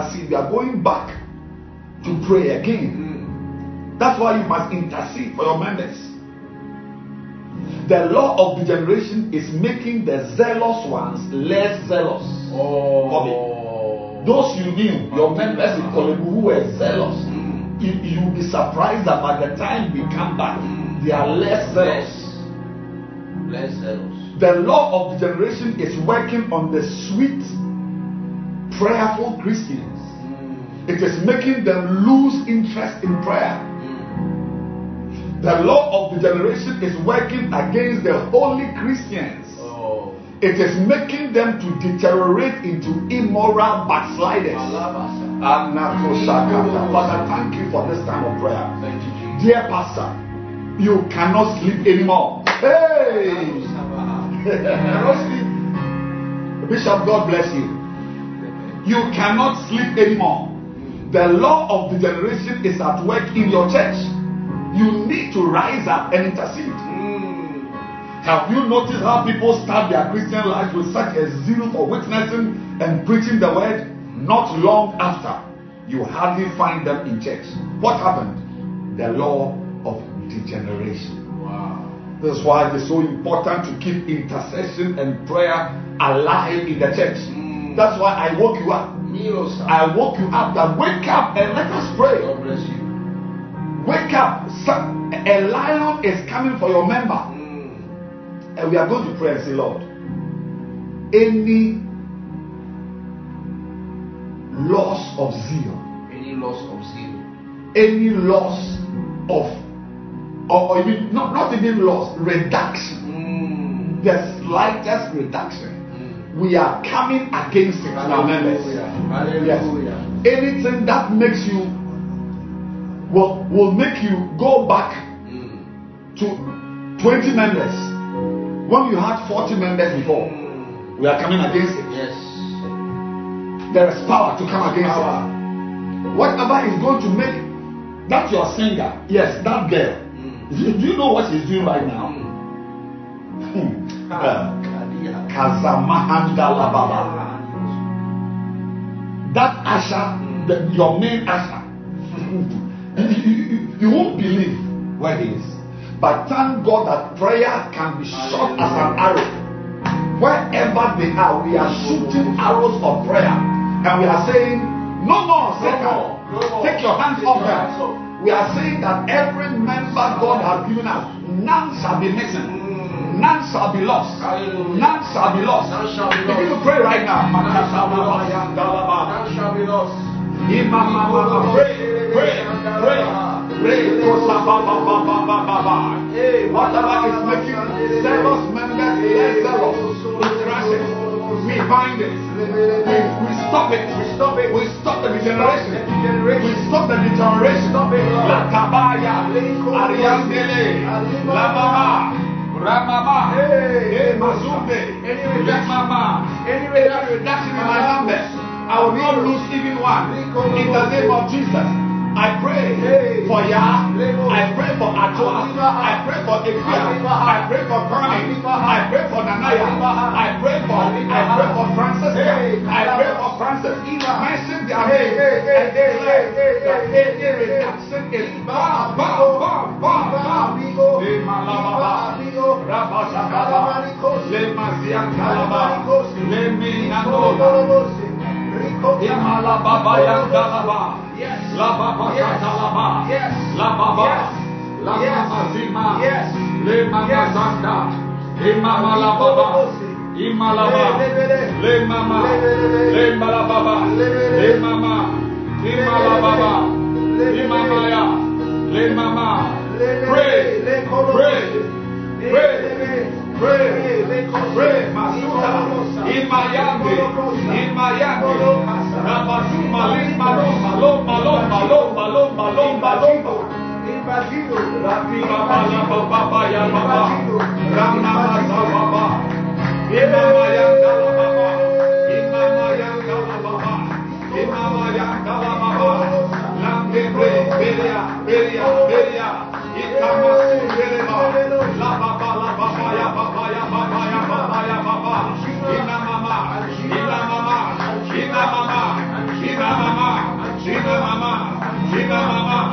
Intercede. We are going back to pray again. That's why you must intercede for your members. The law of degeneration is making the zealous ones less zealous. Oh. Those you knew, your members in Korle Bu who were zealous, Mm. you, you will be surprised that by the time we come back, they are less zealous. Less zealous. The law of degeneration is working on the sweet, prayerful Christians. It is making them lose interest in prayer. The law of degeneration is working against the holy Christians. Oh. It is making them to deteriorate into immoral backsliders. Father, thank you for this time of prayer. You. Dear Pastor, you cannot sleep anymore. Hey! cannot sleep. Bishop, God bless you. You cannot sleep anymore. The law of degeneration is at work in your church. You need to rise up and intercede. Mm. Have you noticed how people start their Christian life with such a zeal for witnessing and preaching the word? Not long after, you hardly find them in church. What happened? The law of degeneration. Wow. This is why it is so important to keep intercession and prayer alive in the church. Mm. That's why I woke you up. I woke you up that wake up and let us pray. God bless you. Wake up. Some- A lion is coming for your member. Mm. And we are going to pray and say, Lord, any loss of zeal, Any loss of zeal. any loss of, or, or even, not, not even loss, reduction, Mm. the slightest reduction. We are coming against it in our members. Hallelujah. Hallelujah. Anything that makes you, will, will make you go back Mm. to 20 members when you had 40 members before. We are coming against it. Yes. There is power to come against Power. it. Whatever is going to make that your singer, yes, that girl. Mm. Do you, do you know what she's doing right now? Mm. Uh, Kadia. Kazamahandalababa. That usher, the, your main usher, you, won't believe where he is. But thank God that prayer can be shot as an arrow. Wherever they are, we are shooting arrows of prayer. And we are saying, No more, Satan. no. Take your hands off them. We are saying that every member God has given us, none shall be missing. None shall be lost. None shall be lost. None shall be Begin to pray right now. None shall be lost. None shall be lost. Pray, pray, pray. Pray. Whatever is making zealous members less zealous, we crush it. We bind it. We, we stop it. We stop it. We stop the degeneration. We stop the degeneration. Stop it, Lord. La kabaya. Ariandele. La mama. Ramama. Hey. Hey, Mazumbe. Any reduction. La mama. Any Any reduction. reduction in my numbers. I will not lose even one. In the name of Jesus. I pray for Ya. I pray for Atoa. I pray for Ekia. I pray for Connie. I pray for Nanaya. I pray for I pray for Francis. I pray for Francis. Mention their name and declare that any reduction is bam, bam, bam, bam, bam. Imalababa. Rabashababa. Lemaziantalaba. Leminanola. Imalababa Yantalaba. Yes. La Baba. Katalaba. La Baba. La. Mama Zima. Le Mama. Zanda. Imama La Baba. Imalaba. Le Mama. Le Malababa. Le Mama. Imalababa. Imamaya. Le Mama. Pray. Pray. Pray. Pray. Pray. Masuta. In Miami. In Miami. Rabasu malin malom malom malom malom malom malom malom. Invadido. Rati baba ya baba baba ya baba. Rama baba baba. Imama ya baba baba. Imama ya baba baba. Imama ya baba baba. Lambe bre beria beria beria. Ikama su berema. Laba 明白了吗？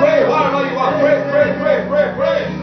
Pray, you pray, pray, pray, pray, pray.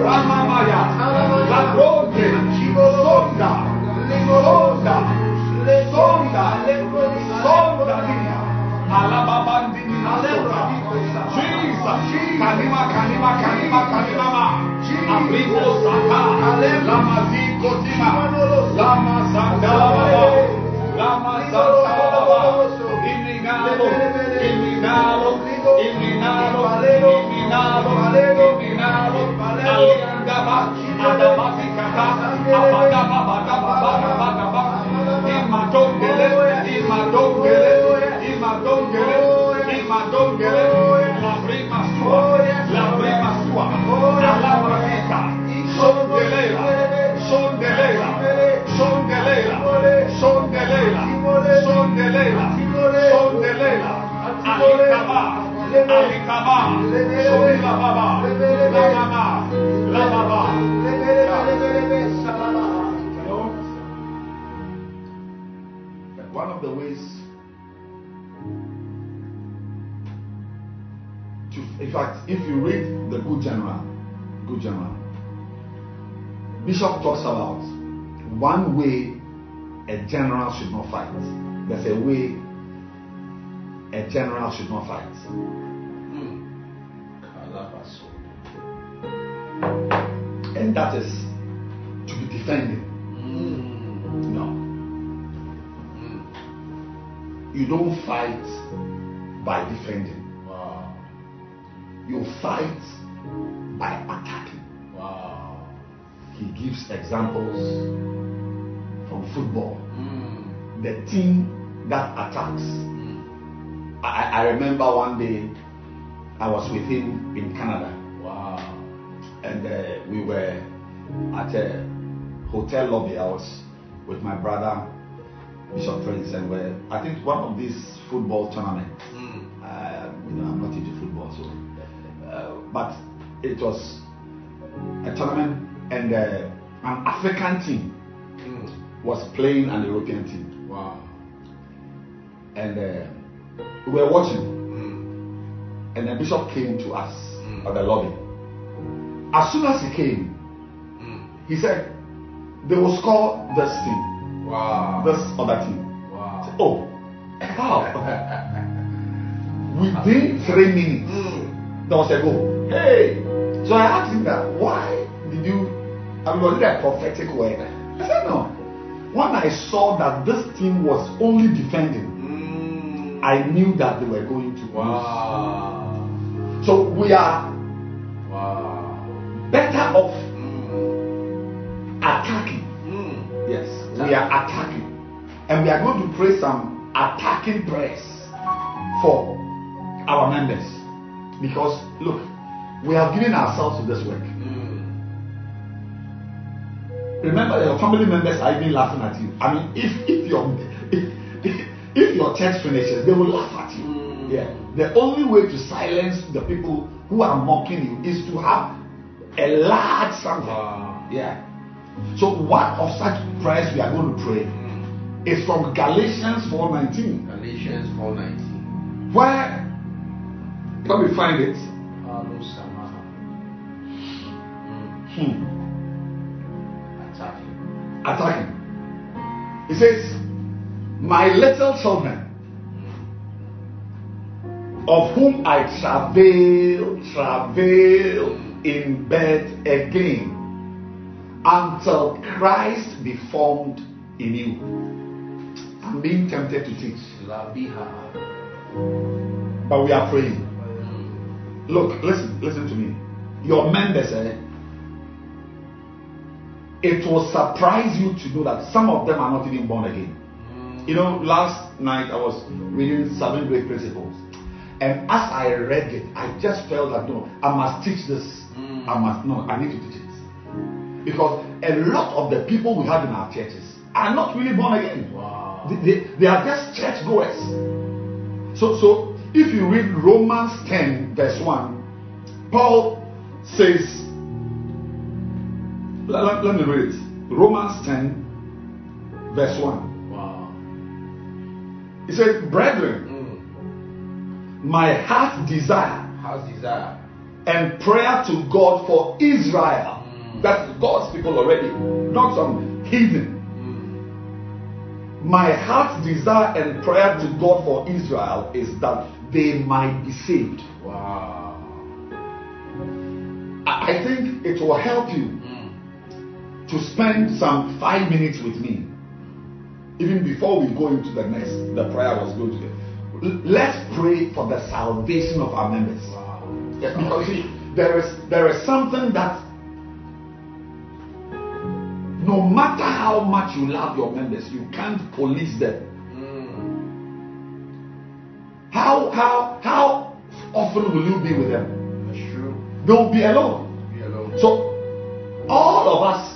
Ramamaya, la Labronde, Sonda, Sonda, Sonda, Sonda, Alababandini, Jesus, Kanima, Kanima, Kanima, Kanima, Abrigo Sata, Lamazikotima, Lamazandalababa, Alibaba, Alibaba, Alibaba, Alibaba, in fact, if you read the Good General, Good General, Bishop talks about one way a general should not fight. There's a way a general should not fight. Mm. And that is to be defending. Mm. No. Mm. You don't fight by defending. You fight by attacking. Wow. He gives examples from football. Mm. The team that attacks. Mm. I, I remember one day I was with him in Canada Wow. and uh, we were at a hotel lobby. I was with my brother Bishop Prince and we're I think one of these football tournaments. Mm. Uh, you know, I'm not into football, so but it was a tournament and uh, an African team Mm. was playing an European team Wow. and uh, we were watching Mm. and the bishop came to us Mm. at the lobby. As soon as he came, Mm. he said, They will score this team, Wow. this other team. Wow. said, oh, how? Within three minutes, Mm. there was a goal. Hey! So I asked him that, why did you, I mean, was it a prophetic word? I said, no. When I saw that this team was only defending, Mm. I knew that they were going to lose. So we are Wow. better off Mm. attacking. Mm. Yes, we are attacking. And we are going to pray some attacking prayers for our members. Because, look, we have given ourselves to this work. Mm. Remember, your family members are even laughing at you. I mean, if, if, your, if, if your church finishes, they will laugh at you. Mm. Yeah. The only way to silence the people who are mocking you is to have a large sample. Wow. Yeah. So one of such prayers we are going to pray Mm. is from Galatians 4:19, Galatians 4:19. where let me find it. Alo Samaha. him. Hmm. Attacking. Attacking. It says, "My little children, of whom I travail, travail in bed again, until Christ be formed in you." I'm being tempted to teach, but we are praying. Look, listen, listen to me. Your members, eh, it will surprise you to know that some of them are not even born again. Mm. You know, last night I was reading Seven Great Principles, and as I read it, I just felt that no, I must teach this. Mm. I must no, I need to teach it because a lot of the people we have in our churches are not really born again. Wow. They, they, they are just church goers. So, so if you read Romans 10, verse 1, Paul says, let, let- me read it. Romans 10, verse 1. Wow. He says, Brethren, Mm. my heart desire How's desire? and prayer to God for Israel. Mm. That's God's people already, not some heathen. Mm. My heart's desire and prayer to God for Israel is that they might be saved. Wow. I I think it will help you Mm. To spend some five minutes with me, even before we go into the next, the prayer was going to. L- Let's pray for the salvation of our members. Yeah, because see, there is there is something that no matter how much you love your members, you can't police them. Mm. How how how often will you be with them? That's true. They will be alone. Be alone. So all of us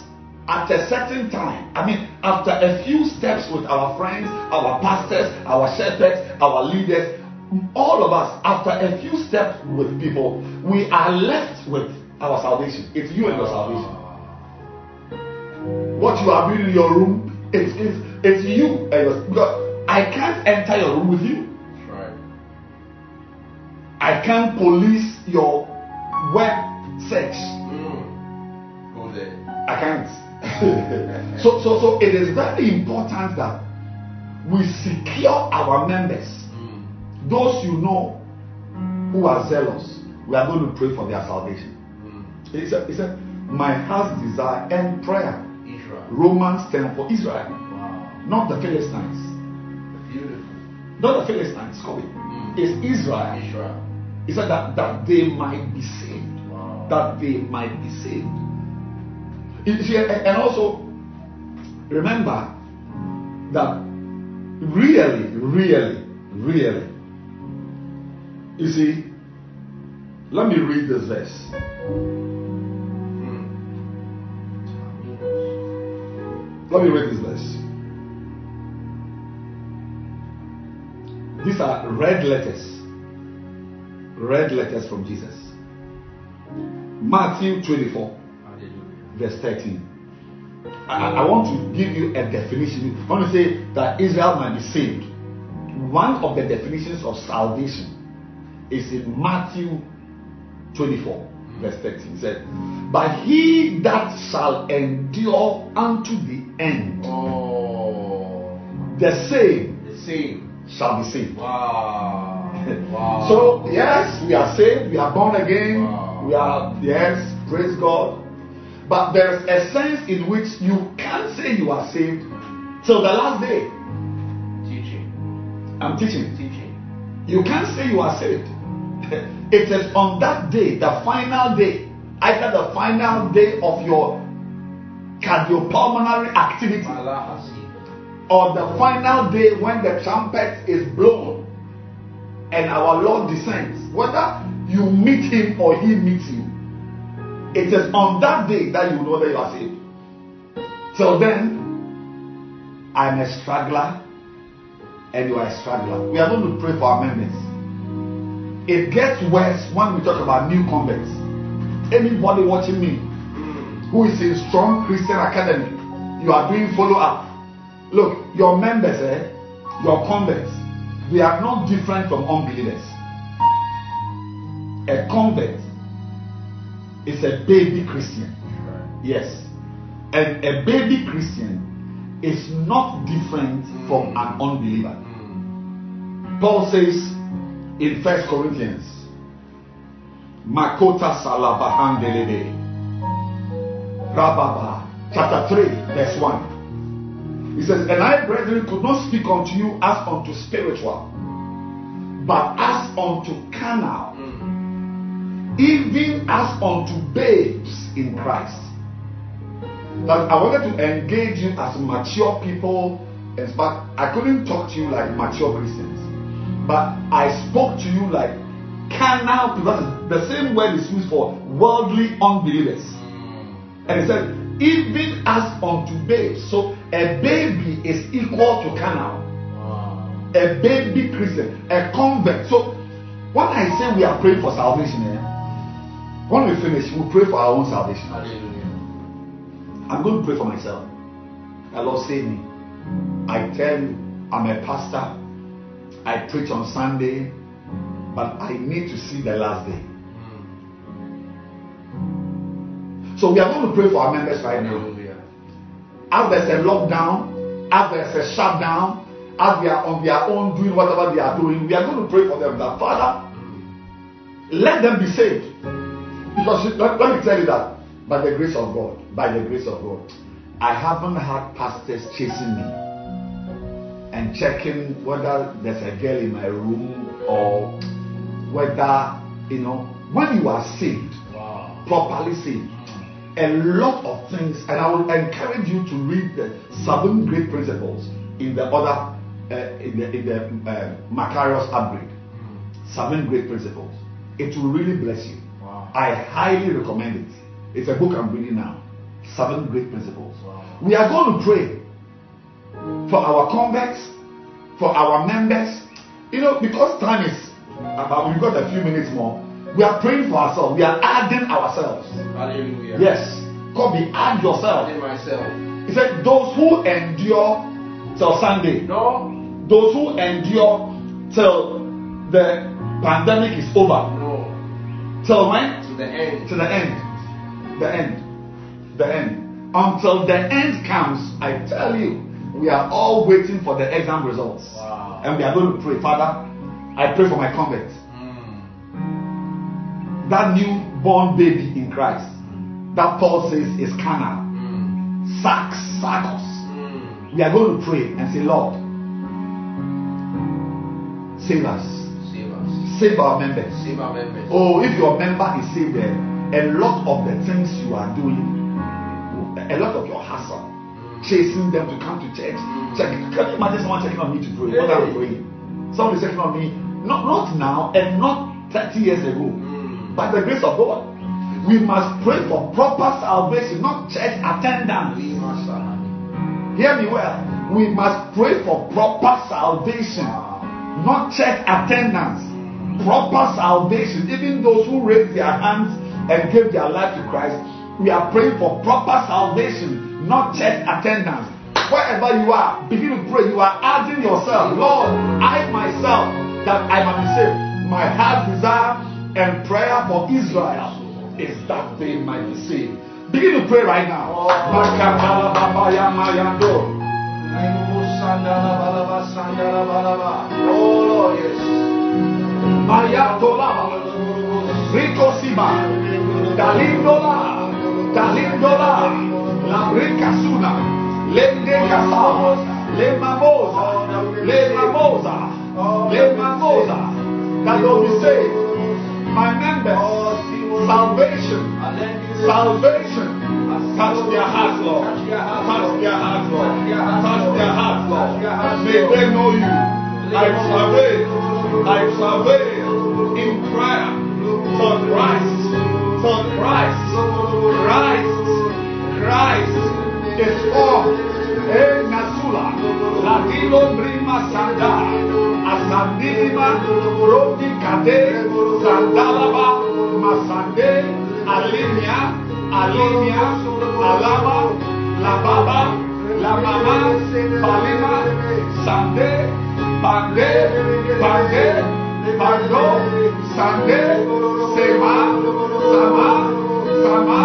at a certain time, I mean, after a few steps with our friends, our pastors, our shepherds, our leaders, all of us, after a few steps with people, we are left with our salvation. It's you and your salvation. What you are doing in your room, it's, it's, it's you and your because I can't enter your room with you. Right. I can't police your web search. Mm. Go there. I can't. so, so, so it is very important that we secure our members. Mm. Those you know who are zealous, we are going to pray for their salvation. Mm. He said, he said My heart's desire and prayer. Israel. Romans 10 for Israel, Wow. not the Philistines. Beautiful. Not the Philistines, Kobe. Mm. It's Israel. Israel. He said that, that they might be saved. Wow. That they might be saved. You see, and also remember that really, really, really, you see, let me read this verse. Let me read this verse. These are red letters. Red letters from Jesus. Matthew 24, Hallelujah. Verse 13. I, I- want to give you a definition. I want to say that Israel might be saved. One of the definitions of salvation is in Matthew 24, verse 13. It said, But he that shall endure unto the end, Oh. the same The same. shall be saved. Wow. Wow. So, yes, we are saved, we are born again, Wow. we are, yes, praise God. But there's a sense in which you can't say you are saved till the last day. teaching. I'm teaching. Teaching. You can't say you are saved. it is on that day, the final day, either the final day of your cardiopulmonary activity or the final day when the trumpet is blown and our Lord descends, whether you meet him or he meets you, it is on that day that you know that you are saved. Till then, I'm a struggler and you are a struggler. We are going to pray for members. It gets worse when we talk about new converts. Anybody watching me who is in strong Christian academy, you are doing follow up. Look, your members, eh, your converts, they are not different from unbelievers. A convert is a baby Christian. Yes. And a baby Christian is not different from an unbeliever. Mm. Paul says in First Corinthians, Makota Salabahandelebe, Rababa, chapter 3, verse 1. He says, And I, brethren, could not speak unto you as unto spiritual, but as unto carnal. Even as unto babes in Christ. But I wanted to engage you as mature people, fact, I couldn't talk to you like mature Christians, but I spoke to you like carnal people. The same word is used for worldly unbelievers. And he said, even as unto babes. So a baby is equal to carnal. Wow. A baby Christian, a convert. So when I say we are praying for salvation, eh, when we finish, we pray for our own salvation. Hallelujah. I'm going to pray for myself. The Lord save me. I tell you, I'm a pastor. I preach on Sunday, but I need to see the last day. Mm. So we are going to pray for our members right now. As there's a lockdown, as there's a shutdown, as they are on their own doing whatever they are doing, we are going to pray for them that Father, let them be saved. Because let, let me tell you that by the grace of God, by the grace of God, I haven't had pastors chasing me and checking whether there's a girl in my room or whether, you know, when you are saved, Wow. properly saved, a lot of things, and I will encourage you to read the seven great principles in the other, uh, in the, in the uh, Macarius upgrade. Mm. Seven great principles. It will really bless you. Wow. I highly recommend it. It's a book I'm reading now. Seven great principles. Wow. We are going to pray for our converts, for our members. You know, because time is about, we've got a few minutes more. We are praying for ourselves. We are adding ourselves. Hallelujah. Yes. Kobe, add yourself. I myself. He said, Those who endure till Sunday, No. those who endure till the pandemic is over. Till when? To the end. To the end. The end. The end. Until the end comes, I tell you, we are all waiting for the exam results. Wow. And we are going to pray. Father, I pray for my convert. Mm. That newborn baby in Christ. That Paul says is carnal. Mm. Sarcos. Mm. We are going to pray and say, Lord, save us. Save our members. Save our members. Oh, if your member is saved there, a lot of the things you are doing, a lot of your hassle, mm. chasing them to come to church. Mm. Check. Can you imagine someone checking on me to pray? What I'm praying. Someone is checking on me, not not now and not 30 years ago. Mm. By the grace of God, we must pray for proper salvation, not church attendance. We must have. Hear me well. We must pray for proper salvation, not church attendance. Proper salvation. Even those who raised their hands and gave their life to Christ, we are praying for proper salvation, not church attendance. Wherever you are, begin to pray. You are adding yourself, Lord, I myself, that I might be saved. My heart desire and prayer for Israel is that they might be saved. Begin to pray right now. Oh Lord, yes. Mayatolaba. Ricosiba. Dalindola. Dalindola. Labricasuna. Lende casa. Le mamosa. Le mamosa. Le mamosa. That will be. My members. Salvation. Salvation. Touch their hearts, Lord. Touch their hearts, Lord. Touch their hearts, Lord. May they know you. I travail. I travail in prayer for Christ. For Christ. Christ. Christ is all. E Nasula. Latino Brima Sanda. Asandima. Rodi Kade. Sandalaba. Masande. Alinea. Alinea. Alaba. Lababa. La Mama. Palima. Sande. Bande. Bande. Bando. Sande. Sema. Sama. Sama.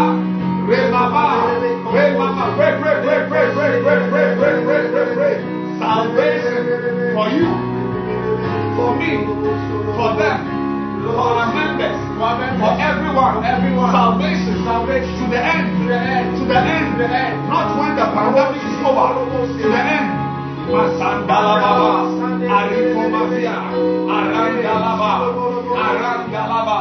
Remama. Remama. Pray, pray, pray, pray, pray, pray, pray, pray, pray, pray, pray. Salvation for you, for me, for them, for our members, for everyone, everyone. Salvation, salvation to the end, to the end, to the end, to the end. Not when the pandemic is over, to the end. Masandalaba, Arikomazia, Arandalaba, Arandalaba,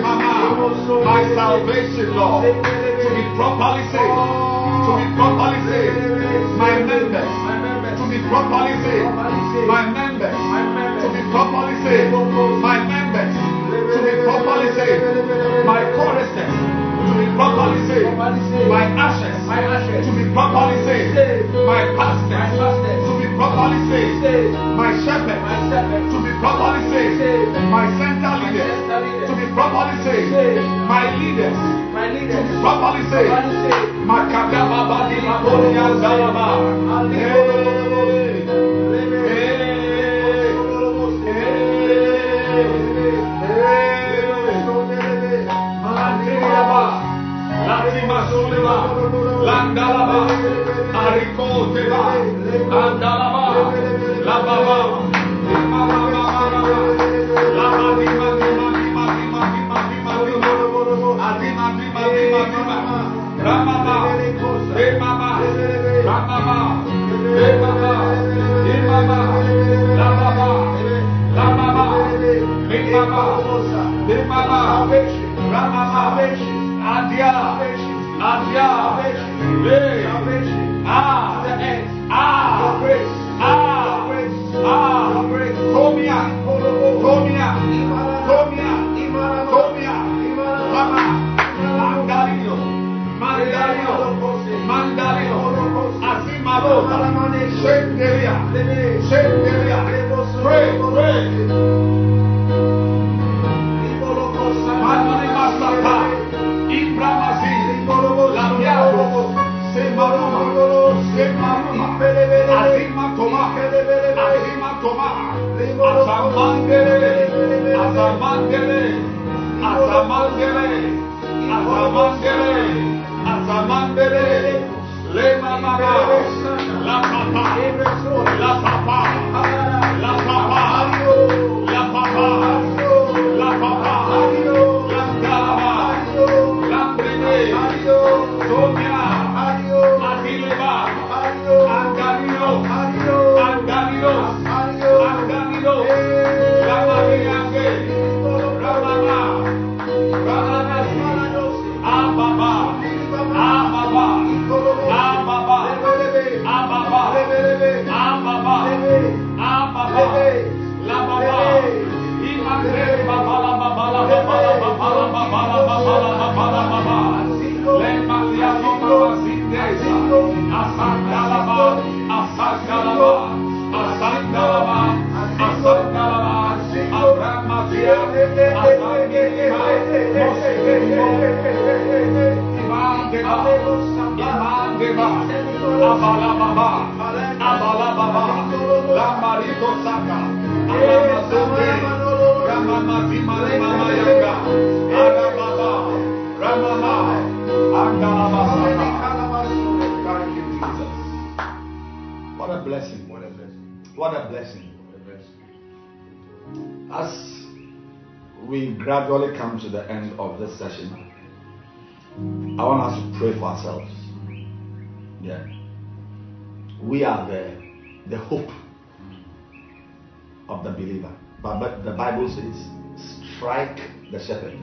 Mama, my salvation, Lord, to be properly saved, to be properly saved, my members, to be properly saved, my members, to be properly saved, my properly saved, my choristers, to be properly saved, my ashes, My ashes. to be properly saved, my pastors, to be properly saved, my shepherd, to be properly saved, my center leaders, to be properly saved, my leaders, to be properly saved, my kadababa di labonia zalaba. masoleba, landalaba, arico teba, andalaba, la baba, la babima, bima, bima, bima, bima, bima, bima, adima, bima, bima, bima, ramaba, bimaba, ramaba, bimaba, bimaba, la baba, la baba, bimaba, bimaba, ramaba. As we gradually come to the end of this session, I want us to pray for ourselves. Yeah. We are the, the hope of the believer. But, but the Bible says, strike the shepherd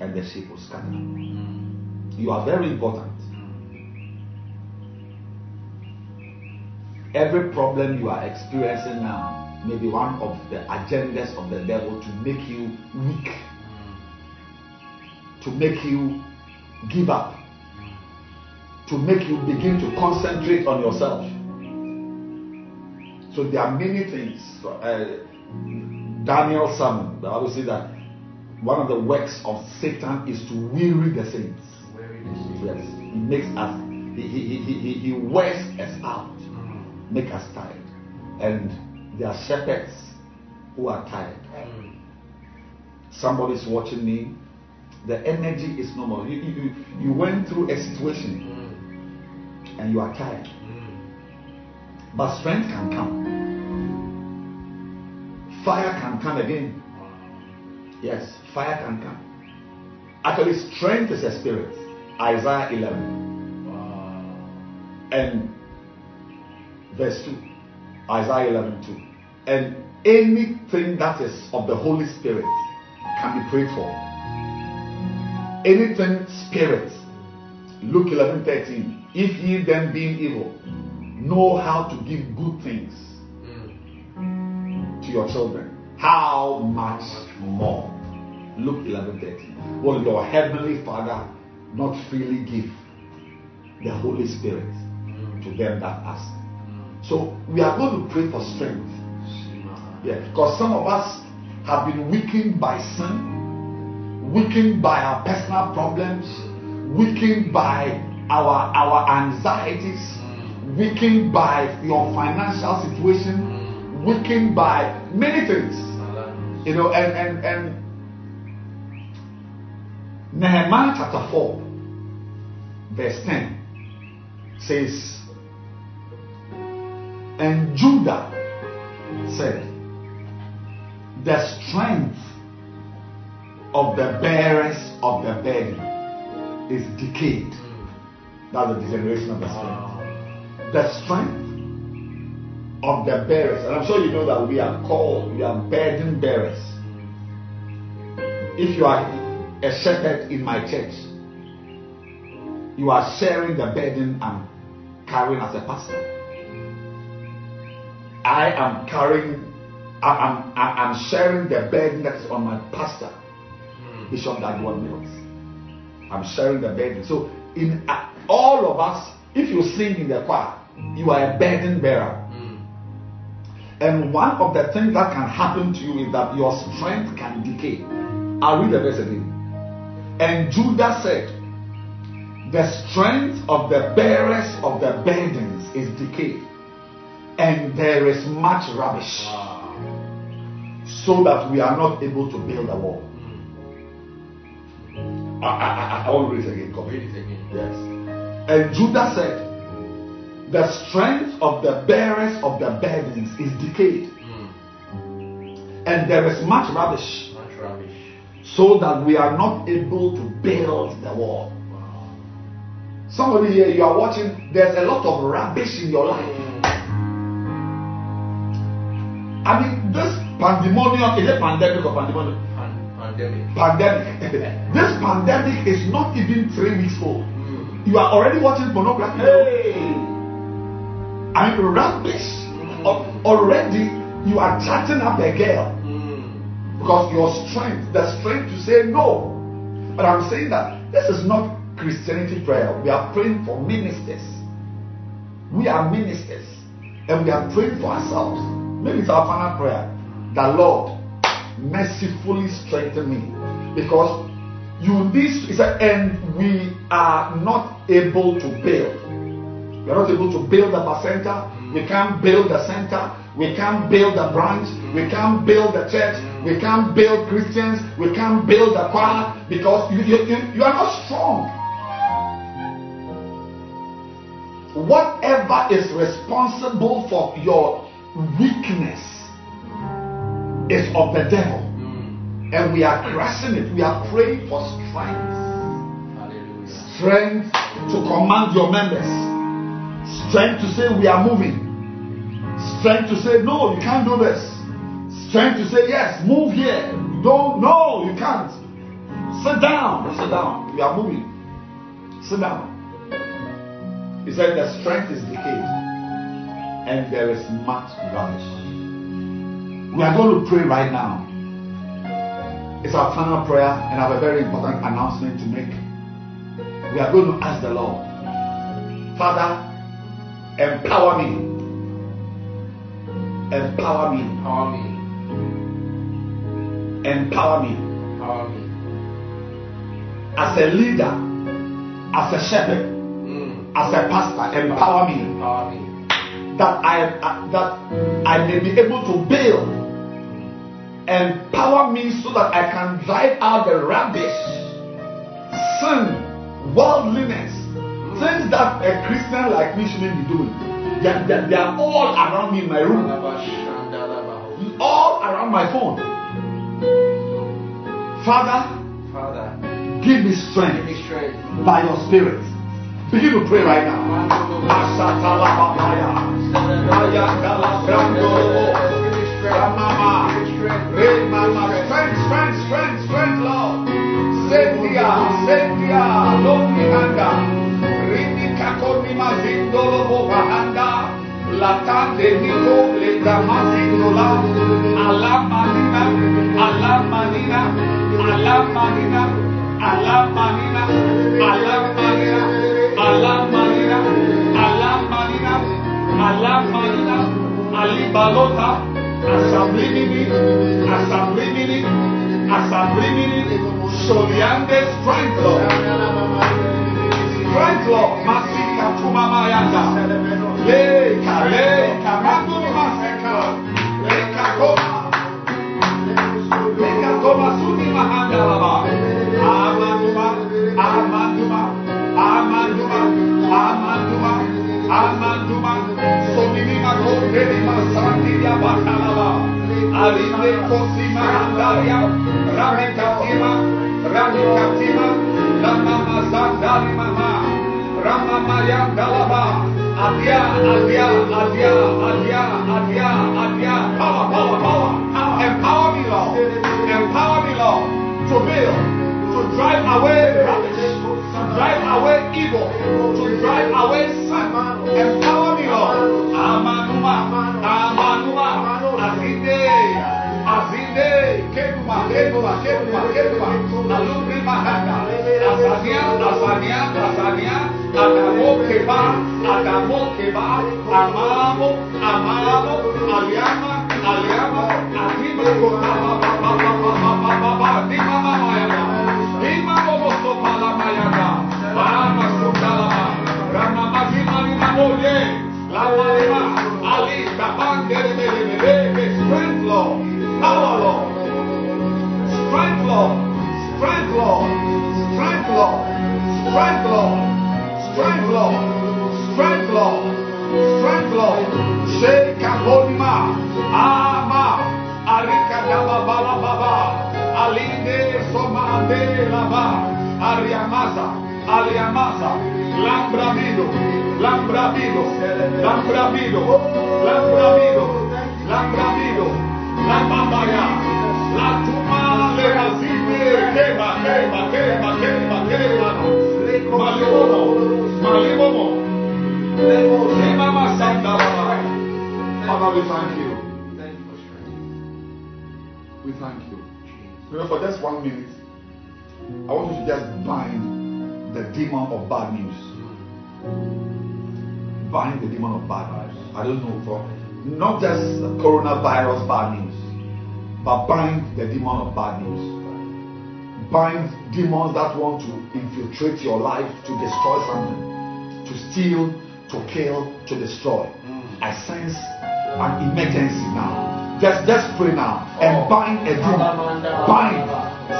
and the sheep will scatter. You are very important. Every problem you are experiencing now may be one of the agendas of the devil to make you weak, to make you give up, to make you begin to concentrate on yourself. So there are many things. Uh, Daniel 7, the Bible says that one of the works of Satan is to weary the saints. Yes, he makes us, he, he, he, he, he wears us out, make us tired. And there are shepherds who are tired. Mm. Somebody's watching me. The energy is normal. You, you, you went through a situation mm. and you are tired. Mm. But strength can come. Fire can come again. Yes, fire can come. Actually, strength is a spirit. Isaiah 11 Wow. and verse 2. Isaiah 11 2. And anything that is of the Holy Spirit can be prayed for. Anything spirit. Luke 11 13. If ye then being evil know how to give good things to your children, how much more? Luke 11 13. Will your heavenly Father not freely give the Holy Spirit to them that ask? So we are going to pray for strength. Because some of us have been weakened by sin, weakened by our personal problems, weakened by our our anxieties, weakened by your financial situation, weakened by many things. You know, and and and Nehemiah chapter 4, verse 10 says, And Judah said, The strength of the bearers of the burden is decayed. That's the degeneration of the strength. The strength of the bearers, and I'm sure you know that we are called, we are burden bearers. If you are a shepherd in my church, you are sharing the burden I'm carrying as a pastor. I am carrying, I- I'm, I- I'm sharing the burden that is on my pastor, Bishop Dag Heward-Mills. I'm sharing the burden. So, in uh, all of us, if you sing in the choir, you are a burden bearer. And one of the things that can happen to you is that your strength can decay. I'll read the verse again. And Judah said, The strength of the bearers of the burdens is decayed, and there is much rubbish, Wow. So that we are not able to build a wall. I, I, I, I want to read it again. Come. Read it again. Yes. And Judah said, The strength of the bearers of the burdens is decayed, Mm. and there is much rubbish, Much rubbish. so that we are not able to build the wall. Wow. Somebody here, you are watching, there's a lot of rubbish in your life. Mm. I mean, this pandemonium is a pandemic or pandemonium? Pan- pandemic. Pandemic. this pandemic is not even three weeks old. Mm. You are already watching pornography. Hey. I'm rubbish. Al- Already, you are chatting up a girl Mm. because your strength, the strength to say no. But I'm saying that this is not Christianity prayer. We are praying for ministers. We are ministers and we are praying for ourselves. Maybe it's our final prayer. The Lord mercifully strengthen me because you this is and we are not able to build. We are not able to build the center. We can't build the center. We can't build the branch. We can't build the church. We can't build Christians. We can't build the choir because you, you, you, you are not strong. Whatever is responsible for your weakness is of the devil. Mm. And we are crushing it. We are praying for strength. Strength to command your members. Strength to say we are moving. Strength to say no, you can't do this. Strength to say yes, move here. Don't no, you can't. Sit down. Sit down. We are moving. Sit down. He said the strength is decayed and there is much rubbish. We are going to pray right now. It's our final prayer, and I have a very important announcement to make. We are going to ask the Lord, Father, empower me. Empower me. Empower me. Empower me. Empower me. As a leader, as a shepherd, Mm. as a pastor, empower me. Empower me. that I uh, that I may be able to build. Empower me so that I can drive out the rubbish, sin, worldliness, things that a Christian like me shouldn't be doing. They are, they are- they are all around me in my room, all around my phone. Father, Father, give me give strength me strength. by your spirit. Begin to pray right now. Ramama. Hey, mama, strength, strength, strength, strength, Lord. Alibalota, as I'm living it, as I'm living it, as I'm living it, so the Soliande strength, Lord. Strength, Lord. Masika tumamayanda. Leka, leka, mando masika. Leka koma. Leka koma suni mahanda laba. Amanduma, amanduma, amanduma, amanduma. Amanduma, Sonima Rotelima Santiria Batalava, Arinde Cosima Andaria, Rame Katima, Rame Katima, masang dari Mama, Ramama dalaba, Adia, Adia, Adia, Adia, Adia, Adia, Pala, Pala, Pala. Atabia, Atabia, Atabia, Atabó que va, Atabó que va, amado. Lava. Ariamasa. Aliamasa. Lambravido. Lambravido. Lambravido. Lambravido. Lambravido. Lambambaya. La tuma le razine. Quema, quema, quema, quema, quema. Malimomo. Malimomo. Quema masanda. Father, we thank you. We thank you. For just one minute, I want you to just bind the demon of bad news. Bind the demon of bad news. I don't know for not just coronavirus bad news, but bind the demon of bad news. Bind demons that want to infiltrate your life to destroy something, to steal, to kill, to destroy. I sense an emergency now. Just, just pray now and oh. bind a demon. Bind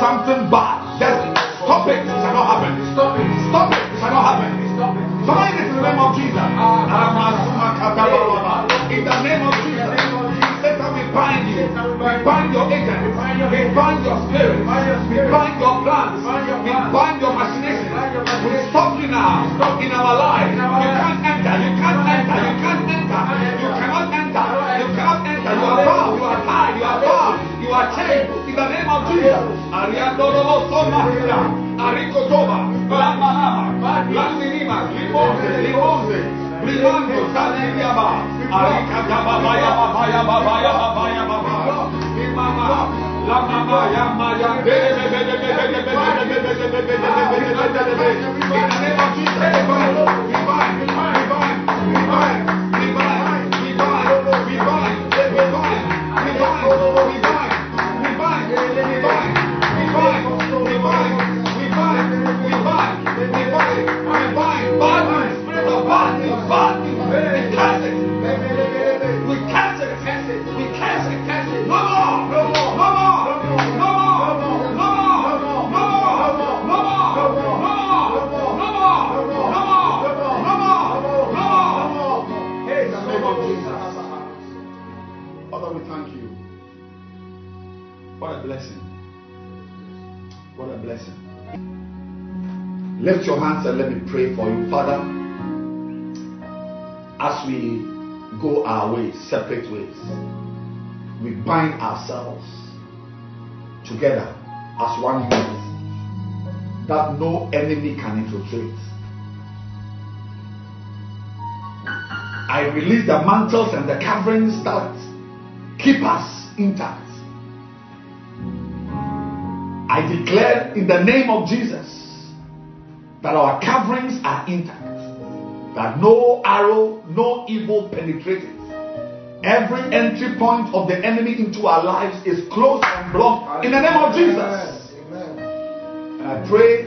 something bad. Just stop it. It shall not happen. Stop it. Stop it. It shall not happen. Bind it ah, ah, ah, in the name of Jesus. In the name of Jesus. Satan, we bind you. We bind your agent. We bind your spirit. We bind your plans. We bind your machinations. We stop you now in our life. You can't enter. You can't enter. You can't enter. You cannot enter. You cannot enter. You are bound. You are tied. You are bound. You are chained. the name of Jesus. Ariando lobo toma gira. Arico toma. Bama ama. Lasinima. Limonde. Limonde. Brillando. Sale. Arica La together as one unit that no enemy can infiltrate. I release the mantles and the coverings that keep us intact. I declare in the name of Jesus that our coverings are intact, that no arrow, no evil penetrates. Every entry point of the enemy into our lives is closed and blocked in the name of Jesus. And I pray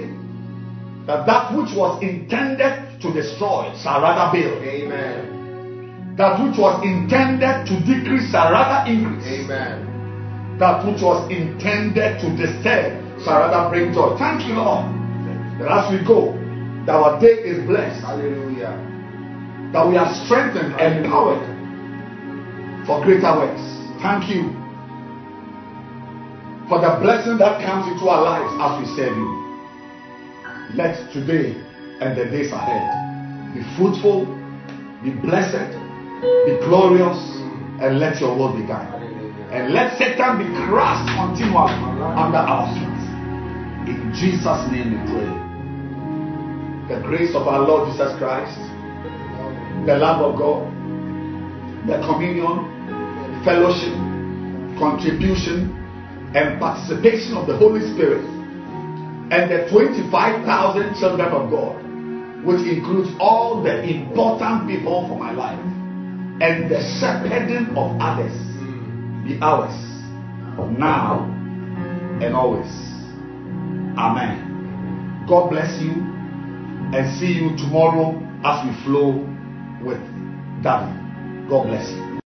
that that which was intended to destroy shall rather build. Amen. That which was intended to decrease shall rather increase. Amen. That which was intended to disturb shall rather bring joy. Thank you, Lord. That as we go, that our day is blessed, Hallelujah. that we are strengthened, and empowered for greater works. Thank you for the blessing that comes into our lives as we serve you. Let today and the days ahead be fruitful, be blessed, be glorious, and let your will be done. And let Satan be crushed continually under our feet. In Jesus' name we pray. The grace of our Lord Jesus Christ, the love of God, the communion, fellowship, contribution, and participation of the Holy Spirit, and the 25,000 children of God, which includes all the important people for my life, and the shepherding of others, be ours now and always. Amen. God bless you and see you tomorrow as we flow with Daddy. God bless you.